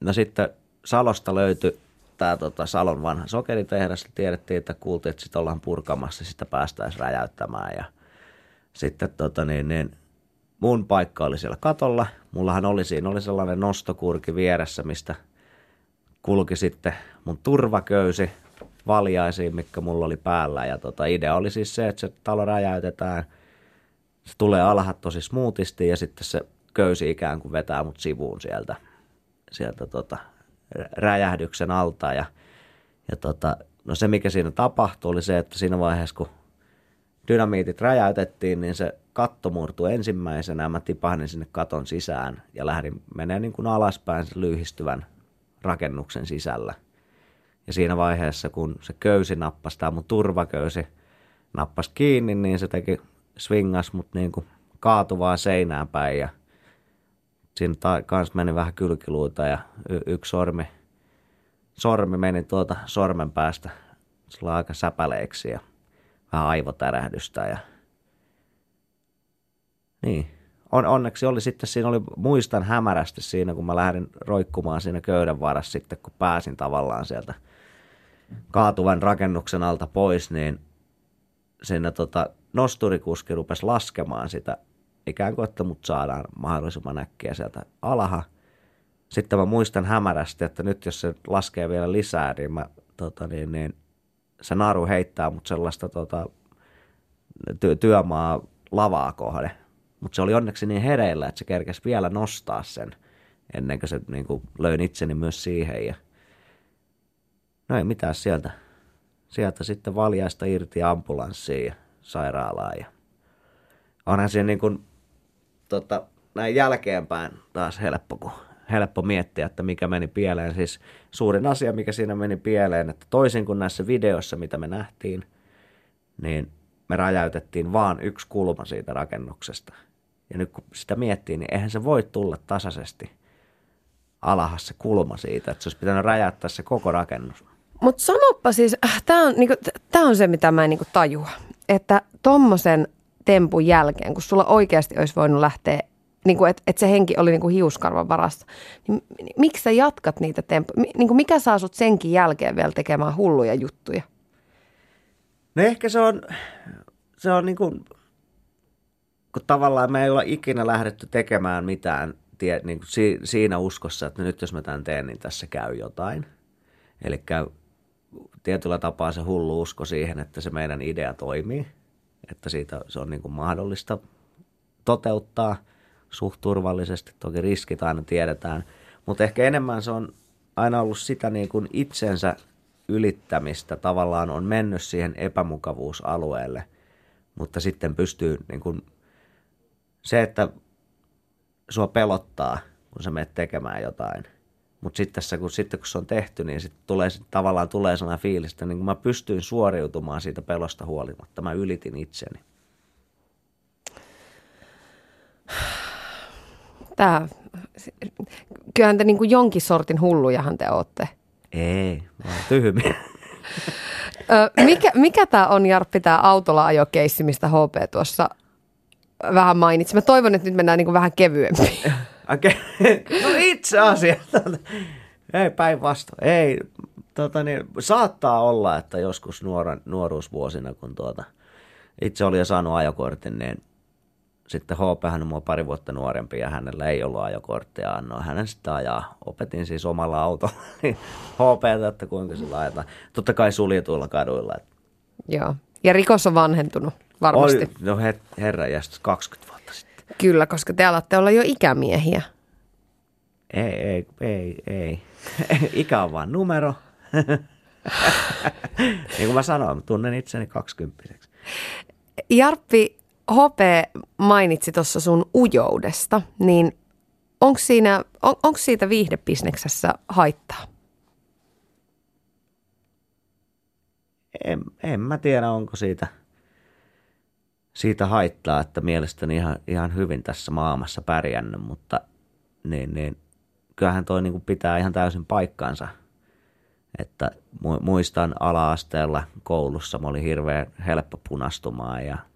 no sitten Salosta löytyi tämä tota, Salon vanha sokeritehdas. Tiedettiin, että kuultiin, että sitä ollaan purkamassa, sitä päästäisiin räjäyttämään ja sitten tota niin, niin mun paikka oli siellä katolla. Mullahan oli siinä oli sellainen nostokurki vieressä, mistä kulki sitten mun turvaköysi valjaisiin, mikä mulla oli päällä. Ja tota, idea oli siis se, että se talo räjäytetään. Se tulee alhaat tosi smoothisti ja sitten se köysi ikään kuin vetää mut sivuun sieltä, sieltä tota, räjähdyksen alta. Ja, ja tota, no se, mikä siinä tapahtui, oli se, että siinä vaiheessa, kun dynamiitit räjäytettiin, niin se katto murtui ensimmäisenä. Mä tipahdin sinne katon sisään ja lähdin menee niin kuin alaspäin sen lyhistyvän rakennuksen sisällä. Ja siinä vaiheessa, kun se köysi nappasi, tämä mun turvaköysi nappasi kiinni, niin se teki swingas mut niin kuin kaatuvaa seinään päin ja siinä ta- kans meni vähän kylkiluita ja y- yksi sormi, sormi meni tuota sormen päästä sillä aika säpäleeksi ja vähän aivotärähdystä ja niin. On, onneksi oli sitten, siinä oli, muistan hämärästi siinä, kun mä lähdin roikkumaan siinä köyden varassa sitten, kun pääsin tavallaan sieltä kaatuvan rakennuksen alta pois, niin siinä tota, nosturikuski rupesi laskemaan sitä ikään kuin, että mut saadaan mahdollisimman äkkiä sieltä alaha. Sitten mä muistan hämärästi, että nyt jos se laskee vielä lisää, niin, mä, tota, niin, niin se naru heittää mut sellaista tota, ty- työmaa lavaa kohde. Mutta se oli onneksi niin hereillä, että se kerkesi vielä nostaa sen, ennen kuin se niin kuin, löin itseni myös siihen. Ja... No ei mitään sieltä. Sieltä sitten valjaista irti ambulanssiin ja sairaalaan. Ja... Onhan siinä niin kuin, tota, näin jälkeenpäin taas helppo, kun helppo miettiä, että mikä meni pieleen. Siis suurin asia, mikä siinä meni pieleen, että toisin kuin näissä videoissa, mitä me nähtiin, niin me räjäytettiin vaan yksi kulma siitä rakennuksesta. Ja nyt kun sitä miettii, niin eihän se voi tulla tasaisesti alahas se kulma siitä, että se olisi pitänyt räjäyttää se koko rakennus. Mutta sanoppa siis, äh, tämä on, niinku, tää on se, mitä mä en niinku tajua, että tommosen tempun jälkeen, kun sulla oikeasti olisi voinut lähteä, niinku, että et se henki oli niinku hiuskarvan varassa, niin miksi sä jatkat niitä tempuja? Niinku, mikä saa sut senkin jälkeen vielä tekemään hulluja juttuja? No ehkä se on, se on niin kuin, kun tavallaan me ei olla ikinä lähdetty tekemään mitään tie, niin kuin si, siinä uskossa, että nyt jos mä tämän teen, niin tässä käy jotain. Eli tietyllä tapaa se hullu usko siihen, että se meidän idea toimii, että siitä se on niin kuin mahdollista toteuttaa suht turvallisesti. Toki riskit aina tiedetään, mutta ehkä enemmän se on aina ollut sitä niin kuin itsensä ylittämistä. Tavallaan on mennyt siihen epämukavuusalueelle, mutta sitten pystyy niin kuin, se, että sua pelottaa, kun sä menet tekemään jotain. Mutta sitten, kun, sitten kun se on tehty, niin sit tulee, sit tavallaan tulee sellainen fiilis, että niin kun mä pystyin suoriutumaan siitä pelosta huolimatta. Mä ylitin itseni. Tää, kyllähän te niin kuin jonkin sortin hullujahan te ootte. Ei, mä oon tyhmiä. Mikä, mikä tämä on, Jarppi, tämä autolla ajokeissi, mistä HP tuossa vähän mainitsi? Mä toivon, että nyt mennään niin kuin vähän kevyempiin. Okei. Okay. No itse asiassa. Ei päinvastoin. Ei. Tota niin, saattaa olla, että joskus nuoren, nuoruusvuosina, kun tuota, itse oli jo saanut ajokortin, niin sitten HP hän on mua pari vuotta nuorempi ja hänellä ei ollut ajokorttia. Annoin hänen sitten ajaa. Opetin siis omalla autolla niin HP, että kuinka se laitetaan. Totta kai suljetuilla kaduilla. Joo. Ja rikos on vanhentunut varmasti. Oi, no her, herra jästä 20 vuotta sitten. Kyllä, koska te alatte olla jo ikämiehiä. Ei, ei, ei, ei. Ikä on vaan numero. niin kuin mä sanoin, tunnen itseni kaksikymppiseksi. Jarppi, HP mainitsi tuossa sun ujoudesta, niin onko siinä, on, onko siitä viihdebisneksessä haittaa? En, en mä tiedä, onko siitä, siitä haittaa, että mielestäni ihan, ihan hyvin tässä maailmassa pärjännyt, mutta niin, niin, kyllähän toi niin pitää ihan täysin paikkansa. Että muistan ala-asteella koulussa, mä olin hirveän helppo punastumaan ja –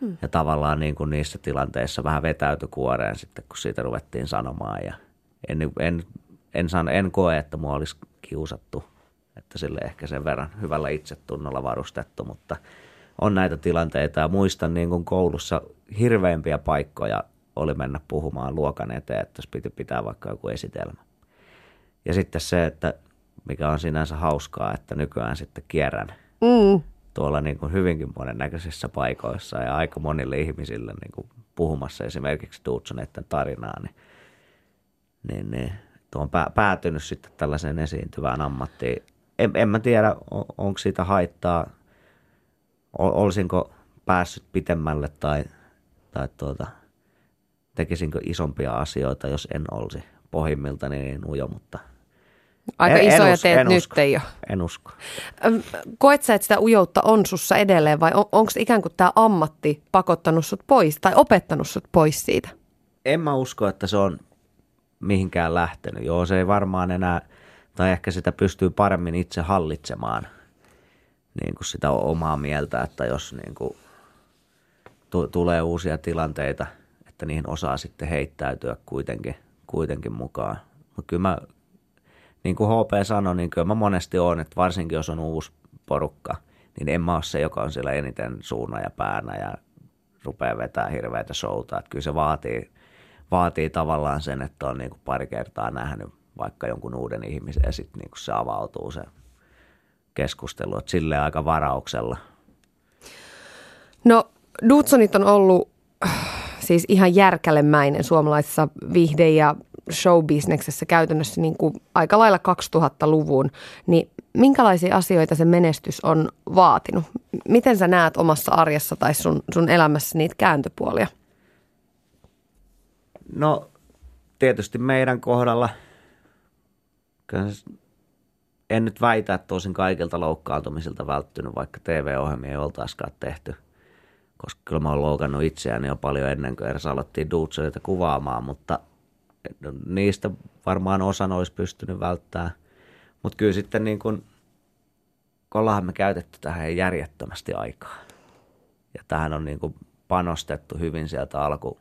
Hmm. Ja tavallaan niin kuin niissä tilanteissa vähän vetäytyi kuoreen sitten, kun siitä ruvettiin sanomaan. Ja en, en, en, san, en koe, että mua olisi kiusattu, että sille ehkä sen verran hyvällä itsetunnolla varustettu, mutta on näitä tilanteita ja muistan niin kuin koulussa hirveämpiä paikkoja oli mennä puhumaan luokan eteen, että jos piti pitää vaikka joku esitelmä. Ja sitten se, että mikä on sinänsä hauskaa, että nykyään sitten kierrän mm. tuolla niin kuin hyvinkin monennäköisissä paikoissa ja aika monille ihmisille niin kuin puhumassa esimerkiksi Dudsoneiden tarinaa, niin, niin, niin tuo on päätynyt sitten tällaiseen esiintyvään ammattiin. En, en mä tiedä, on, onko siitä haittaa, olisinko päässyt pitemmälle tai, tai tuota, tekisinkö isompia asioita, jos en olisi pohjimmilta niin ujo, mutta – Aika en, isoja en teet en nyt usko. jo. En usko. Koet sä, että sitä ujoutta on sussa edelleen vai on, onko ikään kuin tämä ammatti pakottanut sut pois tai opettanut sut pois siitä? En mä usko, että se on mihinkään lähtenyt. Joo, se ei varmaan enää, tai ehkä sitä pystyy paremmin itse hallitsemaan niin kuin sitä omaa mieltä, että jos niin kuin t- tulee uusia tilanteita, että niihin osaa sitten heittäytyä kuitenkin, kuitenkin mukaan. Mutta kyllä mä niin kuin HP sanoi, niin kyllä mä monesti on, että varsinkin jos on uusi porukka, niin en mä ole se, joka on siellä eniten suuna ja päänä ja rupeaa vetää hirveätä showta. Että kyllä se vaatii, vaatii tavallaan sen, että on niin kuin pari kertaa nähnyt vaikka jonkun uuden ihmisen ja sitten niin se avautuu se keskustelu. Että silleen aika varauksella. No Dudsonit on ollut siis ihan järkälemäinen suomalaisessa vihde- ja showbisneksessä käytännössä niin kuin aika lailla 2000-luvun, niin minkälaisia asioita se menestys on vaatinut? Miten sä näet omassa arjessa tai sun, sun elämässä niitä kääntöpuolia? No tietysti meidän kohdalla, en nyt väitä, että olisin kaikilta loukkaantumisilta välttynyt, vaikka TV-ohjelmia ei oltaisikaan tehty – koska kyllä mä oon loukannut itseäni jo paljon ennen kuin edes alettiin Duutsoita kuvaamaan, mutta no, niistä varmaan osan olisi pystynyt välttämään. Mutta kyllä sitten niin kuin, ollaanhan me käytetty tähän järjettömästi aikaa. Ja tähän on niin panostettu hyvin sieltä alku,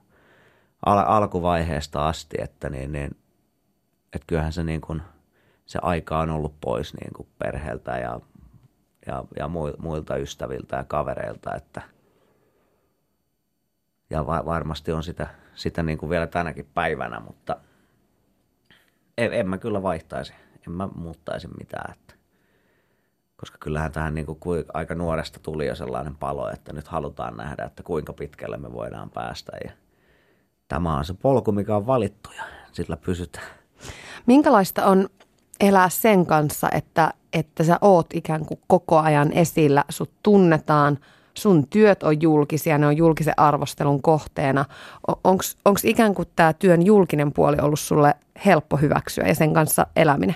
al, alkuvaiheesta asti, että, niin, niin, että kyllähän se, niin kuin, se aika on ollut pois niin kuin perheeltä ja, ja, ja muilta ystäviltä ja kavereilta, että – ja va- varmasti on sitä, sitä niin kuin vielä tänäkin päivänä, mutta en, en mä kyllä vaihtaisi, en mä muuttaisi mitään. Että, koska kyllähän tähän niin kuin aika nuoresta tuli jo sellainen palo, että nyt halutaan nähdä, että kuinka pitkälle me voidaan päästä. Ja tämä on se polku, mikä on valittu ja sillä pysytään. Minkälaista on elää sen kanssa, että, että sä oot ikään kuin koko ajan esillä, sut tunnetaan – sun työt on julkisia, ne on julkisen arvostelun kohteena. Onko ikään kuin tämä työn julkinen puoli ollut sulle helppo hyväksyä ja sen kanssa eläminen?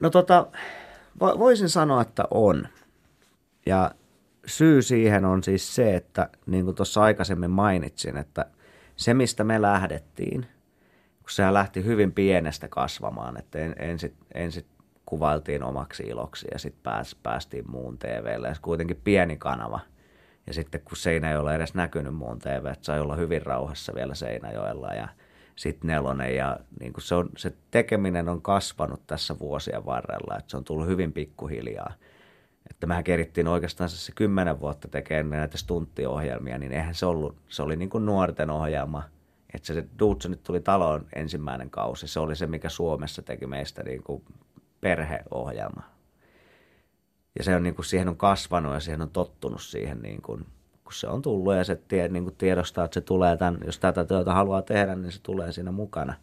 No tota, voisin sanoa, että on. Ja syy siihen on siis se, että niin kuin tuossa aikaisemmin mainitsin, että se mistä me lähdettiin, kun sehän lähti hyvin pienestä kasvamaan, että ensin, ensin kuvailtiin omaksi iloksi ja sitten pääs, päästiin muun TVlle. Ja kuitenkin pieni kanava. Ja sitten kun Seinä ei ole edes näkynyt muun TV, että sai olla hyvin rauhassa vielä Seinäjoella ja sitten nelonen. Ja niin se, on, se tekeminen on kasvanut tässä vuosien varrella, että se on tullut hyvin pikkuhiljaa. Että mehän kerittiin oikeastaan se kymmenen vuotta tekemään näitä stunttiohjelmia, niin eihän se ollut, se oli niin kuin nuorten ohjelma. Että se, se tuli taloon ensimmäinen kausi, se oli se, mikä Suomessa teki meistä niin kuin perheohjelma. Ja se on niin kuin, siihen on kasvanut ja siihen on tottunut siihen, niin kuin, kun se on tullut ja se tie, niin kuin tiedostaa, että se tulee tämän, jos tätä työtä haluaa tehdä, niin se tulee siinä mukana.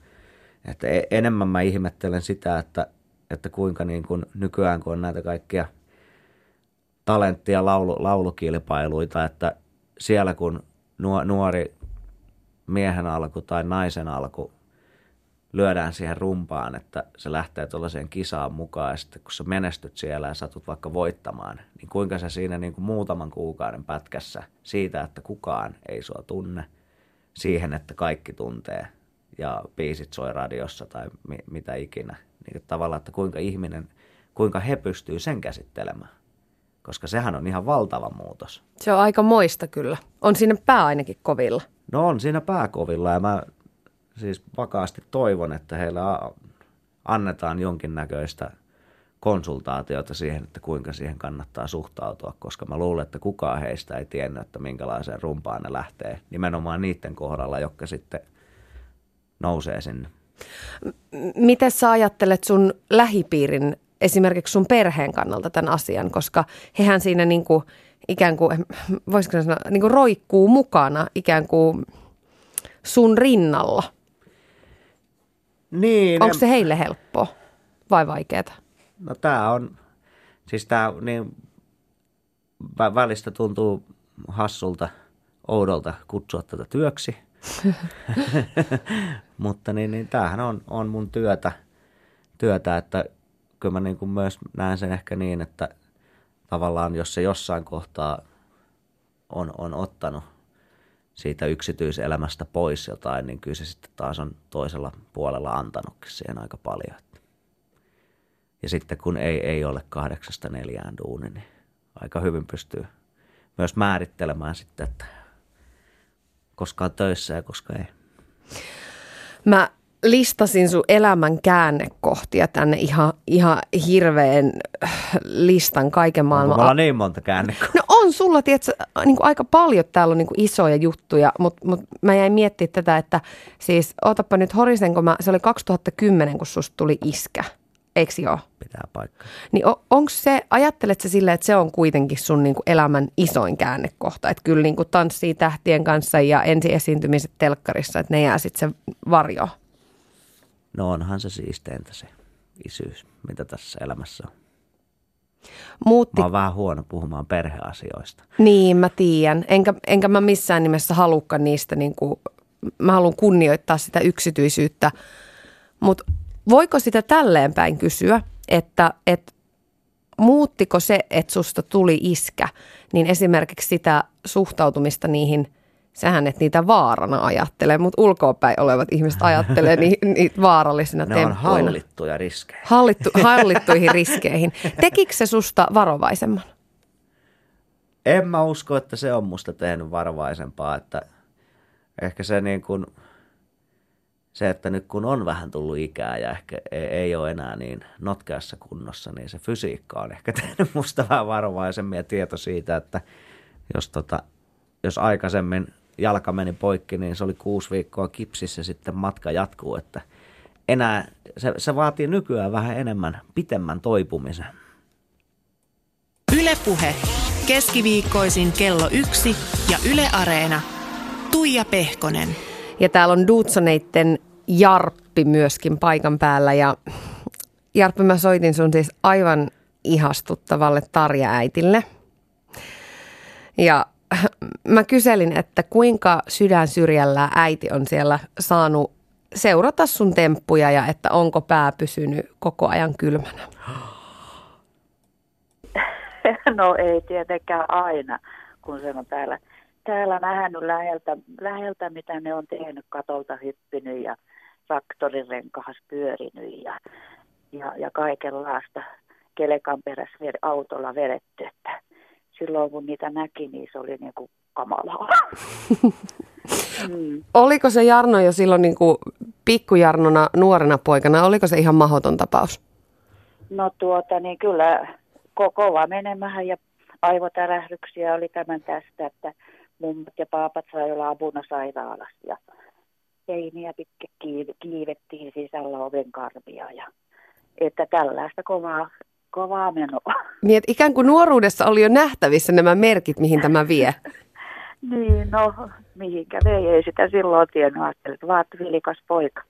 Että e, enemmän mä ihmettelen sitä, että, että kuinka niin kuin nykyään, kun on näitä kaikkia talenttia laulu, laulukilpailuita, että siellä kun nuori miehen alku tai naisen alku lyödään siihen rumpaan, että se lähtee tuollaiseen kisaan mukaan ja sitten kun sä menestyt siellä ja satut vaikka voittamaan, niin kuinka sä siinä niin kuin muutaman kuukauden pätkässä siitä, että kukaan ei sua tunne, siihen, että kaikki tuntee ja biisit soi radiossa tai mi- mitä ikinä. Niin tavallaan, että kuinka ihminen, kuinka he pystyy sen käsittelemään. Koska sehän on ihan valtava muutos. Se on aika moista kyllä. On siinä pää ainakin kovilla. No on siinä pääkovilla ja mä siis vakaasti toivon, että heillä annetaan jonkinnäköistä konsultaatiota siihen, että kuinka siihen kannattaa suhtautua, koska mä luulen, että kukaan heistä ei tiennyt, että minkälaiseen rumpaan ne lähtee nimenomaan niiden kohdalla, jotka sitten nousee sinne. Miten sä ajattelet sun lähipiirin, esimerkiksi sun perheen kannalta tämän asian, koska hehän siinä niin kuin, ikään kuin, voisiko sanoa, niin kuin roikkuu mukana ikään kuin sun rinnalla. Niin. Onko se heille helppoa vai vaikeaa? No tämä on, siis tämä niin välistä tuntuu hassulta, oudolta kutsua tätä työksi. Mutta niin, niin tämähän on, on mun työtä, työtä, että kyllä mä niin kuin myös näen sen ehkä niin, että tavallaan jos se jossain kohtaa on, on ottanut siitä yksityiselämästä pois jotain, niin kyllä se sitten taas on toisella puolella antanutkin siihen aika paljon. Ja sitten kun ei, ei ole kahdeksasta neljään duuni, niin aika hyvin pystyy myös määrittelemään sitten, että koska on töissä ja koska ei. Mä listasin sun elämän käännekohtia tänne ihan, ihan hirveän listan kaiken maailman. Onko niin monta käännekohtia? No on sulla, tiedätkö, niin kuin aika paljon täällä on niin kuin isoja juttuja, mutta, mutta mä jäin miettimään tätä, että siis ootapa nyt horisenko mä, se oli 2010, kun susta tuli iskä. Eikö joo? Pitää paikkaa. Niin on, onko se, ajattelet sä silleen, että se on kuitenkin sun niin kuin elämän isoin käännekohta? Että kyllä niin kuin tanssii tähtien kanssa ja ensiesiintymiset telkkarissa, että ne jää sitten se varjo. No onhan se siisteintä se isyys, mitä tässä elämässä on. Muutti... Mä oon vähän huono puhumaan perheasioista. Niin, mä tiedän. Enkä, enkä mä missään nimessä halukka niistä, niin kuin, mä haluan kunnioittaa sitä yksityisyyttä. Mutta voiko sitä tälleen päin kysyä, että, että muuttiko se, että susta tuli iskä, niin esimerkiksi sitä suhtautumista niihin – sähän et niitä vaarana ajattele, mutta ulkoapäin olevat ihmiset ajattelee ni, niitä vaarallisina ne temppuina. on hallittuja riskejä. Hallittu, hallittuihin riskeihin. Tekikö se susta varovaisemman? En mä usko, että se on musta tehnyt varovaisempaa, että ehkä se niin kuin, se, että nyt kun on vähän tullut ikää ja ehkä ei, ei ole enää niin notkeassa kunnossa, niin se fysiikka on ehkä tehnyt musta vähän varovaisemmin ja tieto siitä, että jos, tota, jos aikaisemmin jalka meni poikki, niin se oli kuusi viikkoa kipsissä sitten matka jatkuu, että enää se, se vaatii nykyään vähän enemmän pitemmän toipumisen. Ylepuhe keskiviikkoisin kello yksi ja Yle Areena. Tuija Pehkonen. Ja täällä on Dudsoneitten Jarppi myöskin paikan päällä ja Jarppi mä soitin sun siis aivan ihastuttavalle Tarja-äitille. Ja mä kyselin, että kuinka sydän syrjällä äiti on siellä saanut seurata sun temppuja ja että onko pää pysynyt koko ajan kylmänä? No ei tietenkään aina, kun se on täällä, täällä nähnyt läheltä, läheltä, mitä ne on tehnyt, katolta hyppinyt ja traktorin renkaas pyörinyt ja, ja, ja kaikenlaista kelekan perässä autolla vedetty. Että silloin kun niitä näki, niin se oli niin kuin kamalaa. mm. Oliko se Jarno jo silloin niin kuin pikkujarnona, nuorena poikana, oliko se ihan mahdoton tapaus? No tuota, niin kyllä ko- kova menemähän ja aivotärähdyksiä oli tämän tästä, että mummat ja paapat sai olla apuna sairaalassa ja seiniä pitkä kiivettiin sisällä oven karvia ja että tällaista kovaa kovaa menoa. Niin, että ikään kuin nuoruudessa oli jo nähtävissä nämä merkit, mihin tämä vie. niin, no mihinkä vei, ei sitä silloin tiennyt, ajattelin, että vaat vilikas poika.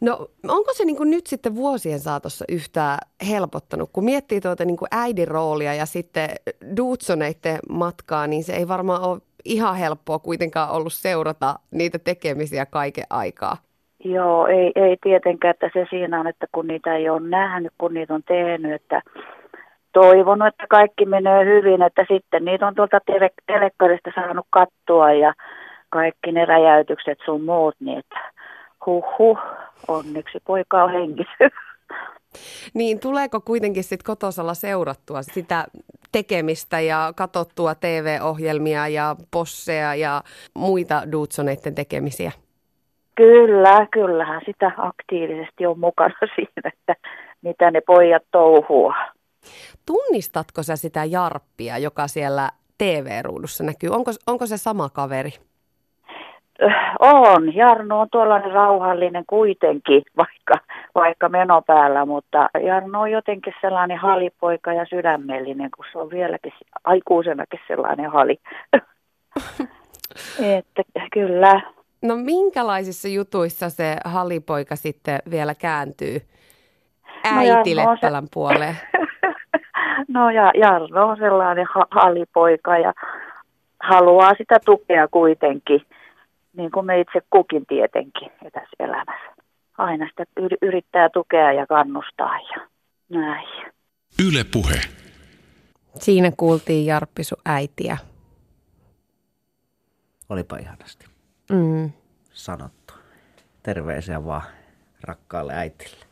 No onko se niin kuin nyt sitten vuosien saatossa yhtään helpottanut, kun miettii tuota niin kuin äidin roolia ja sitten Duutsoneiden matkaa, niin se ei varmaan ole ihan helppoa kuitenkaan ollut seurata niitä tekemisiä kaiken aikaa. Joo, ei, ei tietenkään, että se siinä on, että kun niitä ei ole nähnyt, kun niitä on tehnyt, että toivonut, että kaikki menee hyvin, että sitten niitä on tuolta tele- telekkarista saanut kattua ja kaikki ne räjäytykset sun muut, niin että huh huh, onneksi poika on hengissä. Niin, tuleeko kuitenkin sitten kotosalla seurattua sitä tekemistä ja katsottua TV-ohjelmia ja posseja ja muita Dudsoneiden tekemisiä? Kyllä, kyllähän sitä aktiivisesti on mukana siinä, että mitä ne pojat touhua. Tunnistatko sä sitä Jarppia, joka siellä TV-ruudussa näkyy? Onko, onko se sama kaveri? On. Jarno on tuollainen rauhallinen kuitenkin, vaikka, vaikka meno päällä, mutta Jarno on jotenkin sellainen halipoika ja sydämellinen, kun se on vieläkin aikuisenakin sellainen hali. että kyllä. No minkälaisissa jutuissa se halipoika sitten vielä kääntyy äiti no Leppälän se... puoleen? no ja Jarno on sellainen ha- halipoika ja haluaa sitä tukea kuitenkin niin kuin me itse kukin tietenkin tässä elämässä. Aina sitä yrittää tukea ja kannustaa ja näin. Yle puhe. Siinä kuultiin Jarppi sun äitiä. Olipa ihanasti mm. sanottu. Terveisiä vaan rakkaalle äitille.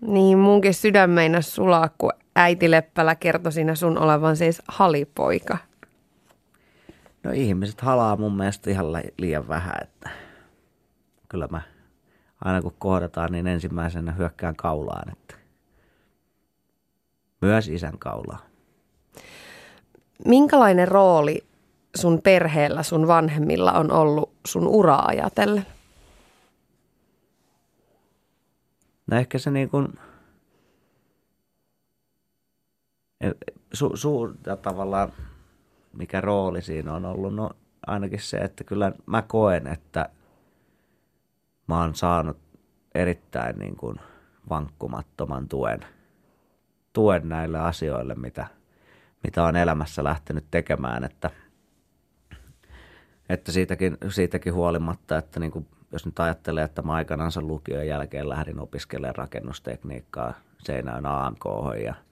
Niin, munkin sydämeinä sulaa, kun äiti Leppälä kertoi siinä sun olevan siis halipoika. No ihmiset halaa mun mielestä ihan liian vähän, että kyllä mä aina kun kohdataan, niin ensimmäisenä hyökkään kaulaan, että myös isän kaulaa. Minkälainen rooli sun perheellä, sun vanhemmilla on ollut sun uraa ajatellen? No ehkä se niin kuin, su, su, tavallaan mikä rooli siinä on ollut? No ainakin se, että kyllä mä koen, että mä oon saanut erittäin niin kuin vankkumattoman tuen, tuen näille asioille, mitä, mitä on elämässä lähtenyt tekemään, että, että siitäkin, siitäkin huolimatta, että niin kuin, jos nyt ajattelee, että mä aikanaan lukion jälkeen lähdin opiskelemaan rakennustekniikkaa Seinäön AMK ja –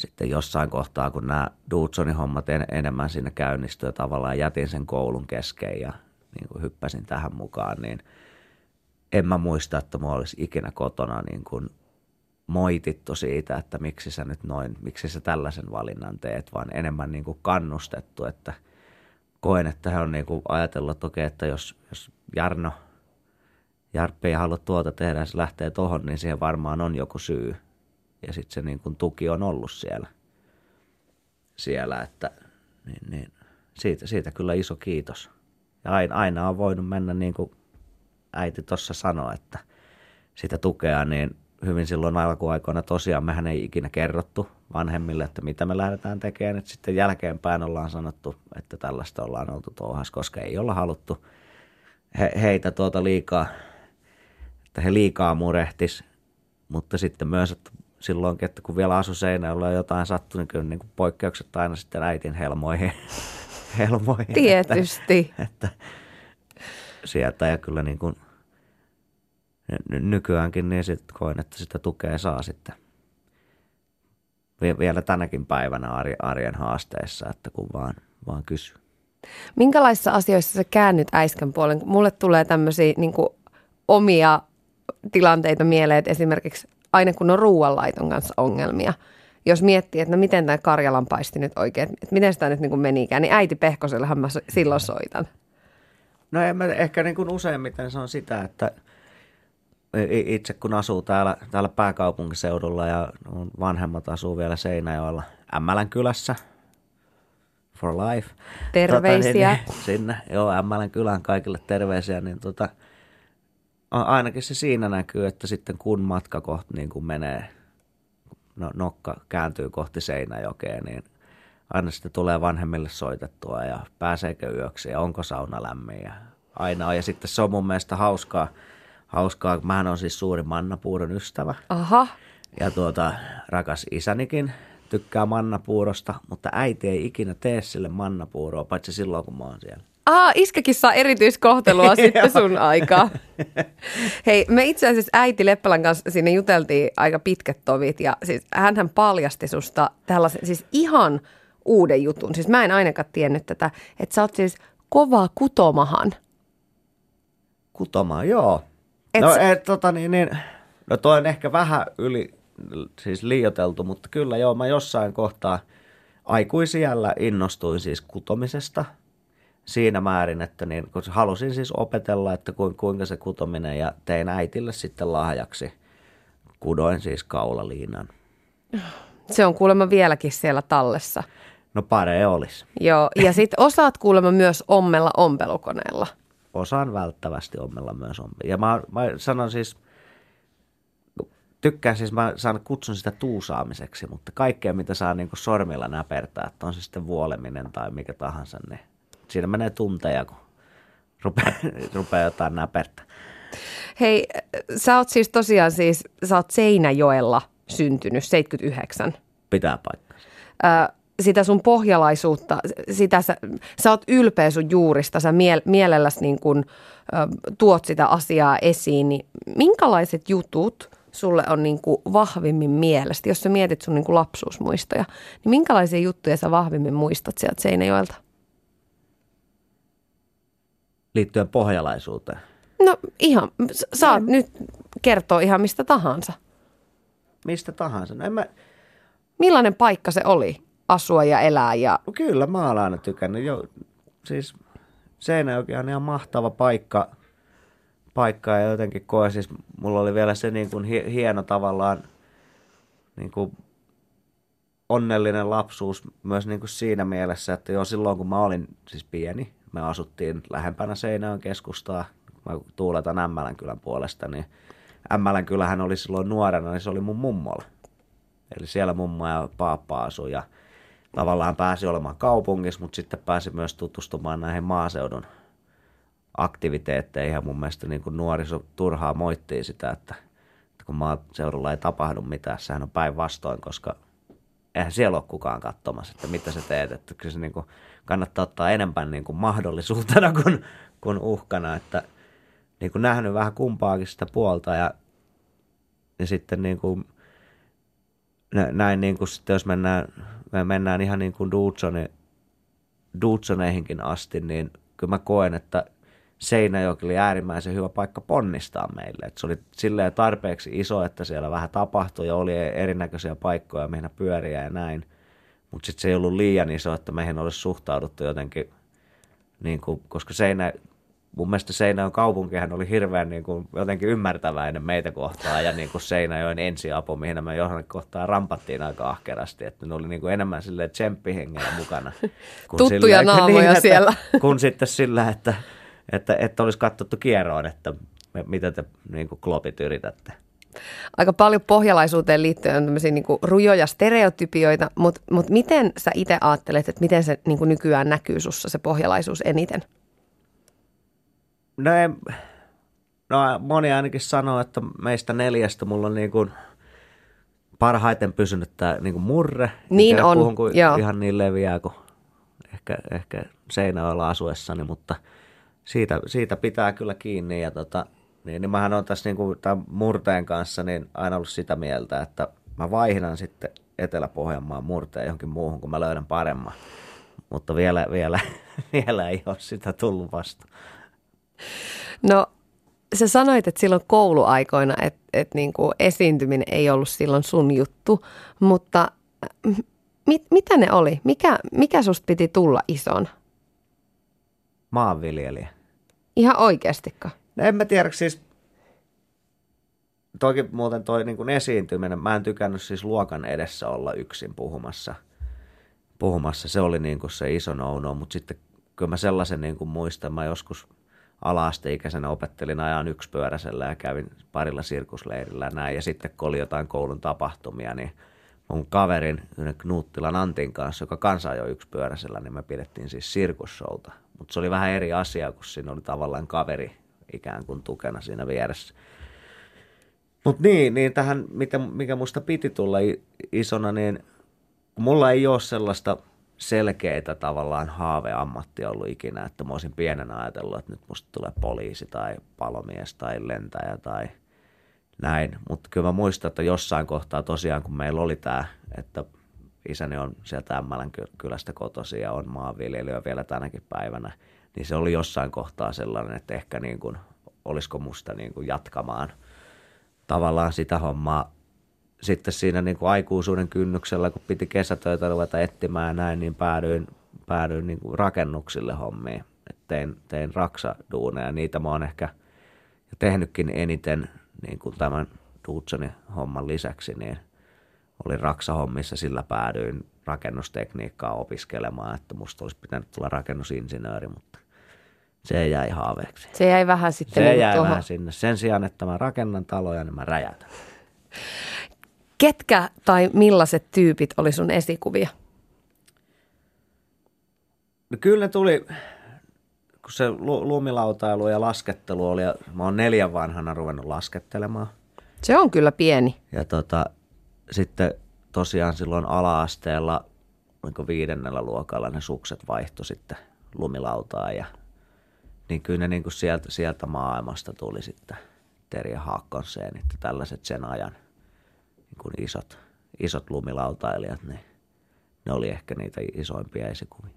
sitten jossain kohtaa, kun nämä Dudsonin hommat en, enemmän siinä käynnistyi ja tavallaan jätin sen koulun kesken ja niin kuin hyppäsin tähän mukaan, niin en mä muista, että mulla olisi ikinä kotona niin kuin moitittu siitä, että miksi sä nyt noin, miksi sä tällaisen valinnan teet, vaan enemmän niin kuin kannustettu, että koen, että he on niin kuin ajatellut, että okei, että jos, jos Jarno, Jarppi ei halua tuota tehdä se lähtee tohon, niin siihen varmaan on joku syy – ja sitten se niin kuin tuki on ollut siellä, siellä että niin, niin, siitä, siitä kyllä iso kiitos. Ja aina, aina on voinut mennä niin kuin äiti tuossa sanoi, että sitä tukea, niin hyvin silloin alkuaikoina tosiaan mehän ei ikinä kerrottu vanhemmille, että mitä me lähdetään tekemään. Että sitten jälkeenpäin ollaan sanottu, että tällaista ollaan oltu touhas, koska ei olla haluttu he, heitä tuota liikaa, että he liikaa murehtis. Mutta sitten myös, että silloinkin, että kun vielä asu Seinäjoella ja jotain sattui, niin kyllä niin kuin poikkeukset aina sitten äitin helmoihin. helmoihin Tietysti. Että, että sieltä ja kyllä niin kuin nykyäänkin niin sitten koen, että sitä tukea saa sitten vielä tänäkin päivänä arjen haasteissa, että kun vaan, vaan kysyy. Minkälaisissa asioissa sä käännyt äiskän puolen? Mulle tulee tämmöisiä niin omia tilanteita mieleen, että esimerkiksi aina kun on ruoanlaiton kanssa ongelmia, jos miettii, että no miten tämä Karjalan paisti nyt oikein, että miten sitä nyt niin kuin menikään, niin äiti Pehkosellehan mä silloin soitan. No en mä ehkä niin kuin useimmiten se on sitä, että itse kun asuu täällä, täällä pääkaupunkiseudulla ja vanhemmat asuu vielä Seinäjoella Ämmälän kylässä, for life. Terveisiä. Tota, niin, niin, sinne, joo, Ämmälän kylään kaikille terveisiä, niin tota, ainakin se siinä näkyy, että sitten kun matka kohti niin kuin menee, no, nokka kääntyy kohti Seinäjokea, niin aina sitten tulee vanhemmille soitettua ja pääseekö yöksi ja onko sauna lämmin ja aina on. Ja sitten se on mun mielestä hauskaa, hauskaa. Mähän on siis suuri mannapuuron ystävä. Aha. Ja tuota, rakas isänikin tykkää mannapuurosta, mutta äiti ei ikinä tee sille mannapuuroa, paitsi silloin kun mä oon siellä. Ah, iskäkin saa erityiskohtelua sitten sun aikaa. Hei, me itse asiassa äiti Leppälän kanssa sinne juteltiin aika pitkät tovit ja siis hän paljasti susta tällaisen siis ihan uuden jutun. Siis mä en ainakaan tiennyt tätä, että sä oot siis kova kutomahan. Kutoma, joo. Et no, et, tota, niin, niin, no toi on ehkä vähän yli, siis liioteltu, mutta kyllä joo, mä jossain kohtaa aikuisiellä innostuin siis kutomisesta – siinä määrin, että niin, kun halusin siis opetella, että kuinka se kutominen ja tein äitille sitten lahjaksi kudoin siis kaulaliinan. Se on kuulemma vieläkin siellä tallessa. No pare olisi. Joo, ja sitten osaat kuulemma myös ommella ompelukoneella. Osaan välttävästi ommella myös ompe. Ja mä, mä sanon siis, tykkään siis, mä saan kutsun sitä tuusaamiseksi, mutta kaikkea mitä saa niin sormilla näpertää, että on se sitten vuoleminen tai mikä tahansa, niin siinä menee tunteja, kun rupeaa, rupeaa jotain näpertää. Hei, sä oot siis tosiaan siis, sä oot Seinäjoella syntynyt 79. Pitää paikkaa. Sitä sun pohjalaisuutta, sitä sä, sä oot ylpeä sun juurista, sä miel, mielelläsi niin kun, ö, tuot sitä asiaa esiin, niin minkälaiset jutut sulle on niin kuin vahvimmin mielestä, jos sä mietit sun niin kuin lapsuusmuistoja, niin minkälaisia juttuja sä vahvimmin muistat sieltä Seinäjoelta? Liittyen pohjalaisuuteen. No ihan, saat nyt kertoa ihan mistä tahansa. Mistä tahansa. No en mä... Millainen paikka se oli asua ja elää? Ja... No kyllä, mä oon aina tykännyt. Jo, siis Seinäjoki on ihan mahtava paikka, paikka ja jotenkin koe, siis mulla oli vielä se niin kuin hieno tavallaan niin kuin onnellinen lapsuus myös niin kuin siinä mielessä, että jo silloin kun mä olin siis pieni, me asuttiin lähempänä Seinäjoen keskustaa, mä tuuletan Ämmälän kylän puolesta, niin Ämmälän kylähän oli silloin nuorena, niin se oli mun mummolla. Eli siellä mummo ja paappa asui ja tavallaan pääsi olemaan kaupungissa, mutta sitten pääsi myös tutustumaan näihin maaseudun aktiviteetteihin. Ja mun mielestä niin kuin nuoriso turhaa moittii sitä, että, että kun maaseudulla ei tapahdu mitään, sehän on päinvastoin, koska eihän siellä ole kukaan katsomassa, että mitä sä teet. Että kyllä se niin kuin kannattaa ottaa enemmän niin kuin mahdollisuutena kuin, kuin uhkana, että niin kuin nähnyt vähän kumpaakin sitä puolta ja, ja sitten niin kuin, näin niin kuin sitten jos mennään, me mennään ihan niin kuin Dudsoneihinkin asti, niin kyllä mä koen, että Seinäjoki oli äärimmäisen hyvä paikka ponnistaa meille. Et se oli silleen tarpeeksi iso, että siellä vähän tapahtui ja oli erinäköisiä paikkoja, mihin pyöriä ja näin. Mutta sitten se ei ollut liian iso, että meihin olisi suhtauduttu jotenkin, niin kuin, koska Seinä, mun mielestä Seinäjoen kaupunkihan oli hirveän niin kuin, jotenkin ymmärtäväinen meitä kohtaan ja niin kuin Seinäjoen ensiapu, mihin me johonkin kohtaan rampattiin aika ahkerasti, että ne oli niin kuin enemmän silleen tsemppihengellä mukana. Kun Tuttuja silleen, naamoja niin, siellä. Että, kun sitten sillä, että, että, että olisi katsottu kierroon, että mitä te niin kuin klopit yritätte. Aika paljon pohjalaisuuteen liittyen on tämmöisiä niin rujoja stereotypioita, mutta, mutta miten sä itse ajattelet, että miten se niin kuin nykyään näkyy sussa se pohjalaisuus eniten? No, en, no moni ainakin sanoo, että meistä neljästä mulla on niin kuin parhaiten pysynyt tämä niin kuin murre. Niin on, puhun kuin ihan niin leviää kuin ehkä, ehkä Seinäjoella asuessani, mutta siitä, siitä pitää kyllä kiinni. Ja tota, niin, niin mähän on tässä niin kuin tämän murteen kanssa niin aina ollut sitä mieltä, että mä vaihdan sitten Etelä-Pohjanmaan murteen johonkin muuhun, kun mä löydän paremman. Mutta vielä, vielä, vielä ei ole sitä tullut vasta. No sä sanoit, että silloin kouluaikoina, että, että niin kuin esiintyminen ei ollut silloin sun juttu, mutta mit, mitä ne oli? Mikä, mikä susta piti tulla ison? Maanviljelijä. Ihan oikeastikka? No en mä tiedä, siis toki muuten toi niin kuin esiintyminen, mä en tykännyt siis luokan edessä olla yksin puhumassa. Puhumassa, se oli niin kuin se iso no, mutta sitten kyllä mä sellaisen niin kuin muistan, mä joskus – ala-asteikäisenä opettelin ajan yksipyöräisellä ja kävin parilla sirkusleirillä ja näin. Ja sitten kun oli jotain koulun tapahtumia, niin mun kaverin Knuttilan Antin kanssa, joka kanssa ajoi yksipyöräisellä, niin me pidettiin siis sirkussouta. Mutta se oli vähän eri asia, kun siinä oli tavallaan kaveri ikään kuin tukena siinä vieressä. Mutta niin, niin tähän, mikä, mikä musta piti tulla isona, niin mulla ei ole sellaista – selkeitä tavallaan haaveammattia ollut ikinä, että mä olisin pienen ajatellut, että nyt musta tulee poliisi tai palomies tai lentäjä tai näin. Mutta kyllä mä muistan, että jossain kohtaa tosiaan, kun meillä oli tämä, että isäni on sieltä Ämmälän kylästä kotosi ja on maanviljelijä vielä tänäkin päivänä, niin se oli jossain kohtaa sellainen, että ehkä niin kuin, olisiko musta niin kuin jatkamaan tavallaan sitä hommaa sitten siinä niin kuin aikuisuuden kynnyksellä, kun piti kesätöitä ruveta etsimään ja näin, niin päädyin, päädyin niin kuin rakennuksille hommiin. Et tein, tein raksaduuneja, niitä mä oon ehkä tehnytkin eniten niin kuin tämän Dudsonin homman lisäksi, niin olin Raksa-hommissa, sillä päädyin rakennustekniikkaa opiskelemaan, että musta olisi pitänyt tulla rakennusinsinööri, mutta se jäi haaveeksi. Se jäi vähän sitten Se niin jäi tuohon. vähän sinne. Sen sijaan, että mä rakennan taloja, niin mä räjätän. Ketkä tai millaiset tyypit oli sun esikuvia? No kyllä ne tuli, kun se lu- lumilautailu ja laskettelu oli, ja mä oon neljän vanhana ruvennut laskettelemaan. Se on kyllä pieni. Ja tota, sitten tosiaan silloin ala-asteella, oliko viidennellä luokalla, ne sukset vaihtoi sitten lumilautaan. Ja, niin kyllä ne niin kuin sieltä, sieltä maailmasta tuli sitten Terje Haakkonseen, että tällaiset sen ajan niin kuin isot, isot lumilautailijat, niin ne oli ehkä niitä isoimpia esikuvia.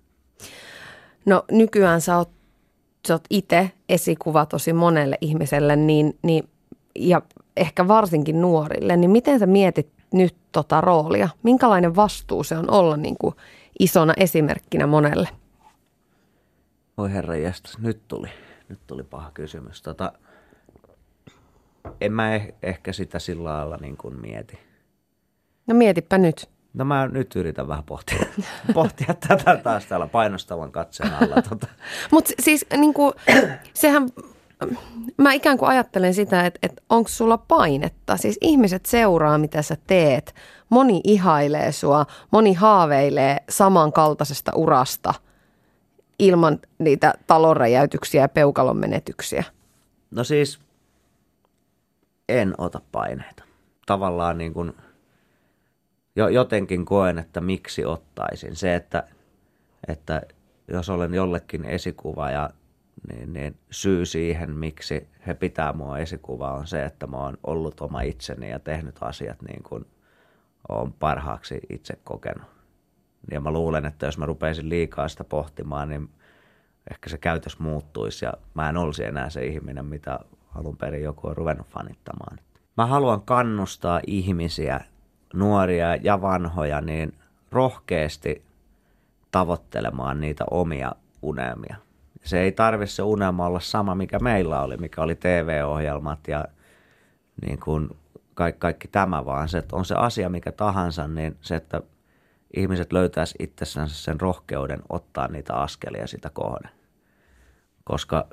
No nykyään sä oot, sä oot itse esikuva tosi monelle ihmiselle niin, niin, ja ehkä varsinkin nuorille, niin miten sä mietit nyt tota roolia? Minkälainen vastuu se on olla niin kuin isona esimerkkinä monelle? Oi herra jästäs, nyt tuli, nyt tuli paha kysymys. Tota, en mä eh- ehkä sitä sillä lailla niin kuin mieti. No mietipä nyt. No mä nyt yritän vähän pohtia, pohtia tätä taas täällä painostavan katseen alla. Tota. Mutta siis niin kuin, sehän, mä ikään kuin ajattelen sitä, että, että onko sulla painetta. Siis ihmiset seuraa, mitä sä teet. Moni ihailee sua, moni haaveilee samankaltaisesta urasta ilman niitä talonräjäytyksiä ja peukalon menetyksiä. No siis en ota paineita. Tavallaan niin kuin, jo, jotenkin koen, että miksi ottaisin. Se, että, että jos olen jollekin esikuva ja niin, niin syy siihen, miksi he pitää mua esikuvaa, on se, että mä oon ollut oma itseni ja tehnyt asiat niin kuin olen parhaaksi itse kokenut. Ja mä luulen, että jos mä rupeisin liikaa sitä pohtimaan, niin ehkä se käytös muuttuisi ja mä en olisi enää se ihminen, mitä alun perin joku on ruvennut fanittamaan. Mä haluan kannustaa ihmisiä, nuoria ja vanhoja, niin rohkeasti tavoittelemaan niitä omia unelmia. Se ei tarvi se unelma olla sama, mikä meillä oli, mikä oli TV-ohjelmat ja niin kuin kaikki, kaikki tämä, vaan se, että on se asia mikä tahansa, niin se, että ihmiset löytäisi itsessänsä sen rohkeuden ottaa niitä askelia sitä kohden. Koska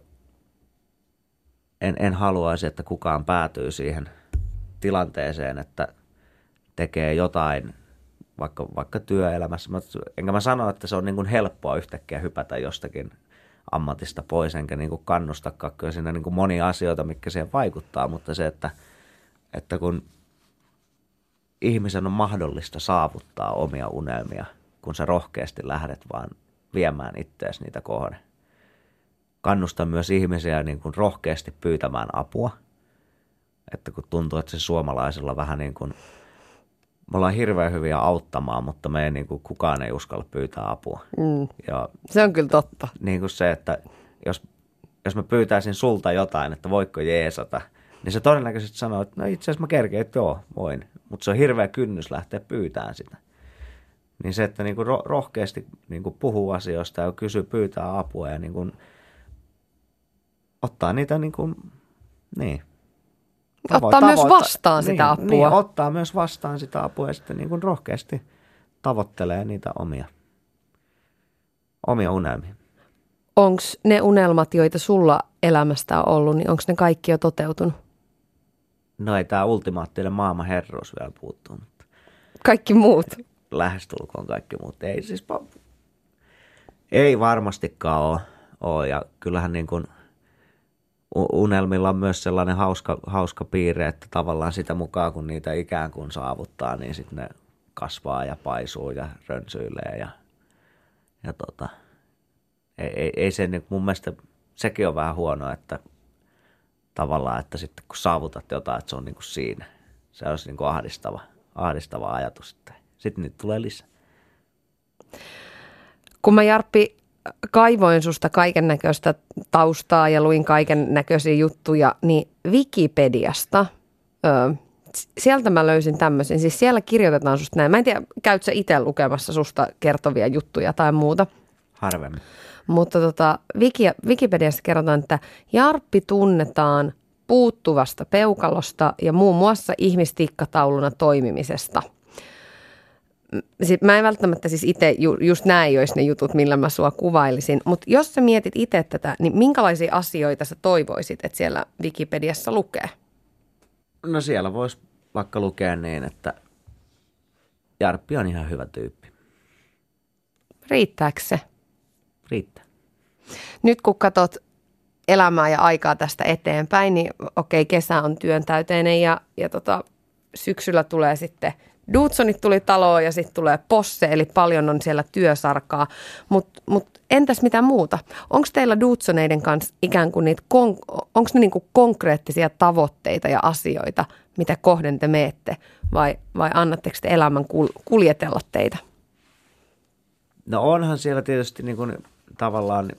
en, en haluaisi, että kukaan päätyy siihen tilanteeseen, että tekee jotain vaikka, vaikka työelämässä. Mä, enkä mä sano, että se on niin kuin helppoa yhtäkkiä hypätä jostakin ammatista pois, enkä niin kuin kannustakaan. Kyllä siinä niin kuin monia asioita, mitkä siihen vaikuttaa, mutta se, että, että kun ihmisen on mahdollista saavuttaa omia unelmia, kun sä rohkeasti lähdet vaan viemään ittees niitä kohde. Kannustan myös ihmisiä niin kuin rohkeasti pyytämään apua. Että kun tuntuu, että se suomalaisella vähän niin kuin, me ollaan hirveän hyviä auttamaan, mutta me ei niin kuin, kukaan ei uskalla pyytää apua. Mm. Ja Se on kyllä totta. niin kuin se, että jos, jos mä pyytäisin sulta jotain, että voiko jeesata, niin se todennäköisesti sanoo, että no itse asiassa mä kerkeen, että joo, voin. Mutta se on hirveä kynnys lähteä pyytämään sitä. Niin se, että niinku ro- rohkeasti niinku puhuu asioista ja kysyy, pyytää apua ja niinku ottaa niitä niinku, niin. Ottaa myös vastaan sitä niin, apua. Niin, ottaa myös vastaan sitä apua ja sitten niinku rohkeasti tavoittelee niitä omia, omia unelmia. Onko ne unelmat, joita sulla elämästä on ollut, niin onko ne kaikki jo toteutunut? No ei tämä ultimaattinen maailman herruus vielä puuttuu, mutta Kaikki muut. lähestulkoon kaikki muut. Ei siis ei varmastikaan ole, ole. ja kyllähän niin kuin unelmilla on myös sellainen hauska, hauska piirre, että tavallaan sitä mukaan kun niitä ikään kuin saavuttaa, niin sitten ne kasvaa ja paisuu ja rönsyilee ja, ja tota, ei, ei, ei se niin, mun mielestä sekin on vähän huono, että tavallaan, että sitten kun saavutat jotain, että se on niin kuin siinä. Se olisi niin kuin ahdistava, ahdistava ajatus. Sitten niitä tulee lisää. Kun mä Jarppi kaivoin susta kaiken näköistä taustaa ja luin kaiken näköisiä juttuja, niin Wikipediasta, ö, sieltä mä löysin tämmöisen. Siis siellä kirjoitetaan susta näin. Mä en tiedä, käyt sä itse lukemassa susta kertovia juttuja tai muuta. Harvemmin. Mutta tota, Wiki, Wikipediassa kerrotaan, että Jarppi tunnetaan puuttuvasta peukalosta ja muun muassa ihmistikkatauluna toimimisesta. Mä en välttämättä siis itse ju, just näin olisi ne jutut, millä mä sua kuvailisin, mutta jos sä mietit itse tätä, niin minkälaisia asioita sä toivoisit, että siellä Wikipediassa lukee? No siellä voisi vaikka lukea niin, että Jarppi on ihan hyvä tyyppi. Riittääkö se? Riittää. Nyt kun katsot elämää ja aikaa tästä eteenpäin, niin okei, kesä on työntäyteinen ja, ja tota, syksyllä tulee sitten Dudsonit tuli taloon ja sitten tulee posse, eli paljon on siellä työsarkaa. Mutta mut entäs mitä muuta? Onko teillä Dudsoneiden kanssa ikään kuin niitä, onko ne niinku konkreettisia tavoitteita ja asioita, mitä kohden te meette? Vai, vai annatteko te elämän kuljetella teitä? No onhan siellä tietysti niin tavallaan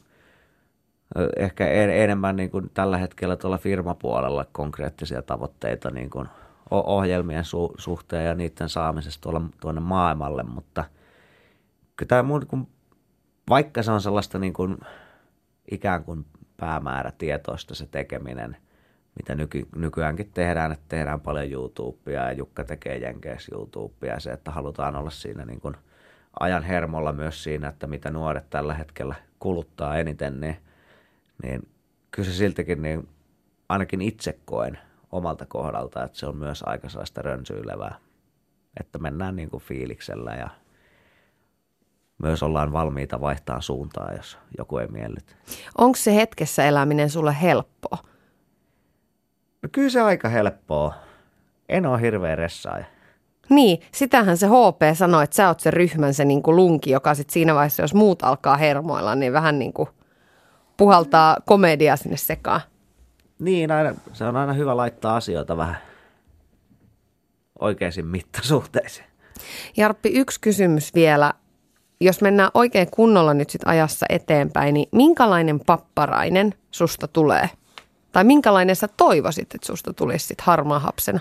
ehkä enemmän niin tällä hetkellä tuolla firmapuolella konkreettisia tavoitteita niin ohjelmien su- suhteen ja niiden saamisesta tuolla, tuonne maailmalle, mutta kyllä tämä muu, kun, vaikka se on sellaista niin kuin, ikään kuin päämäärätietoista se tekeminen, mitä nyky, nykyäänkin tehdään, että tehdään paljon YouTubea ja Jukka tekee Jenkeissä YouTubea ja se, että halutaan olla siinä niin kuin – ajan hermolla myös siinä, että mitä nuoret tällä hetkellä kuluttaa eniten, niin, niin kyllä se siltikin niin ainakin itse koen omalta kohdalta, että se on myös aika sellaista rönsyilevää, että mennään niin kuin fiiliksellä ja myös ollaan valmiita vaihtaa suuntaa, jos joku ei miellytä. Onko se hetkessä eläminen sulle helppoa? No kyllä se aika helppoa. En ole hirveä ressaaja. Niin, sitähän se HP sanoi, että sä oot se ryhmän se niin kuin lunki, joka sitten siinä vaiheessa, jos muut alkaa hermoilla, niin vähän niin kuin puhaltaa komedia sinne sekaan. Niin, aina, se on aina hyvä laittaa asioita vähän oikeisiin mittasuhteisiin. Jarppi, yksi kysymys vielä. Jos mennään oikein kunnolla nyt sit ajassa eteenpäin, niin minkälainen papparainen susta tulee? Tai minkälainen sä toivoisit, että susta tulisi sit harmaa hapsena?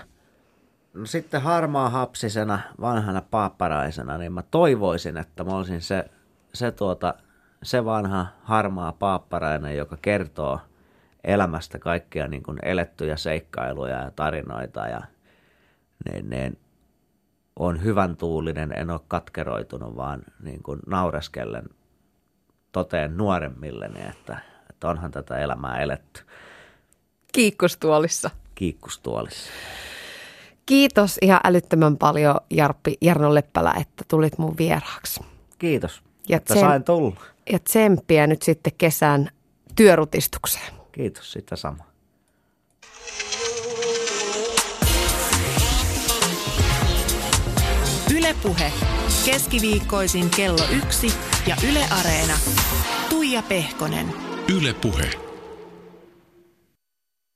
No sitten harmaa hapsisena, vanhana paapparaisena, niin mä toivoisin, että mä olisin se, se, tuota, se vanha harmaa paapparainen, joka kertoo elämästä kaikkia niin kuin elettyjä seikkailuja ja tarinoita ja niin, niin, on hyvän tuulinen, en ole katkeroitunut, vaan niin kuin naureskellen toteen nuoremmilleni, että, että onhan tätä elämää eletty. Kiikkustuolissa. Kiikkustuolissa. Kiitos ihan älyttömän paljon Jarppi Jarno Leppälä, että tulit mun vieraaksi. Kiitos, ja että tsem- sain tulla. Ja tsemppiä nyt sitten kesän työrutistukseen. Kiitos, sitä sama. Ylepuhe keskiviikkoisin kello yksi ja Yle Areena. Tuija Pehkonen. Ylepuhe.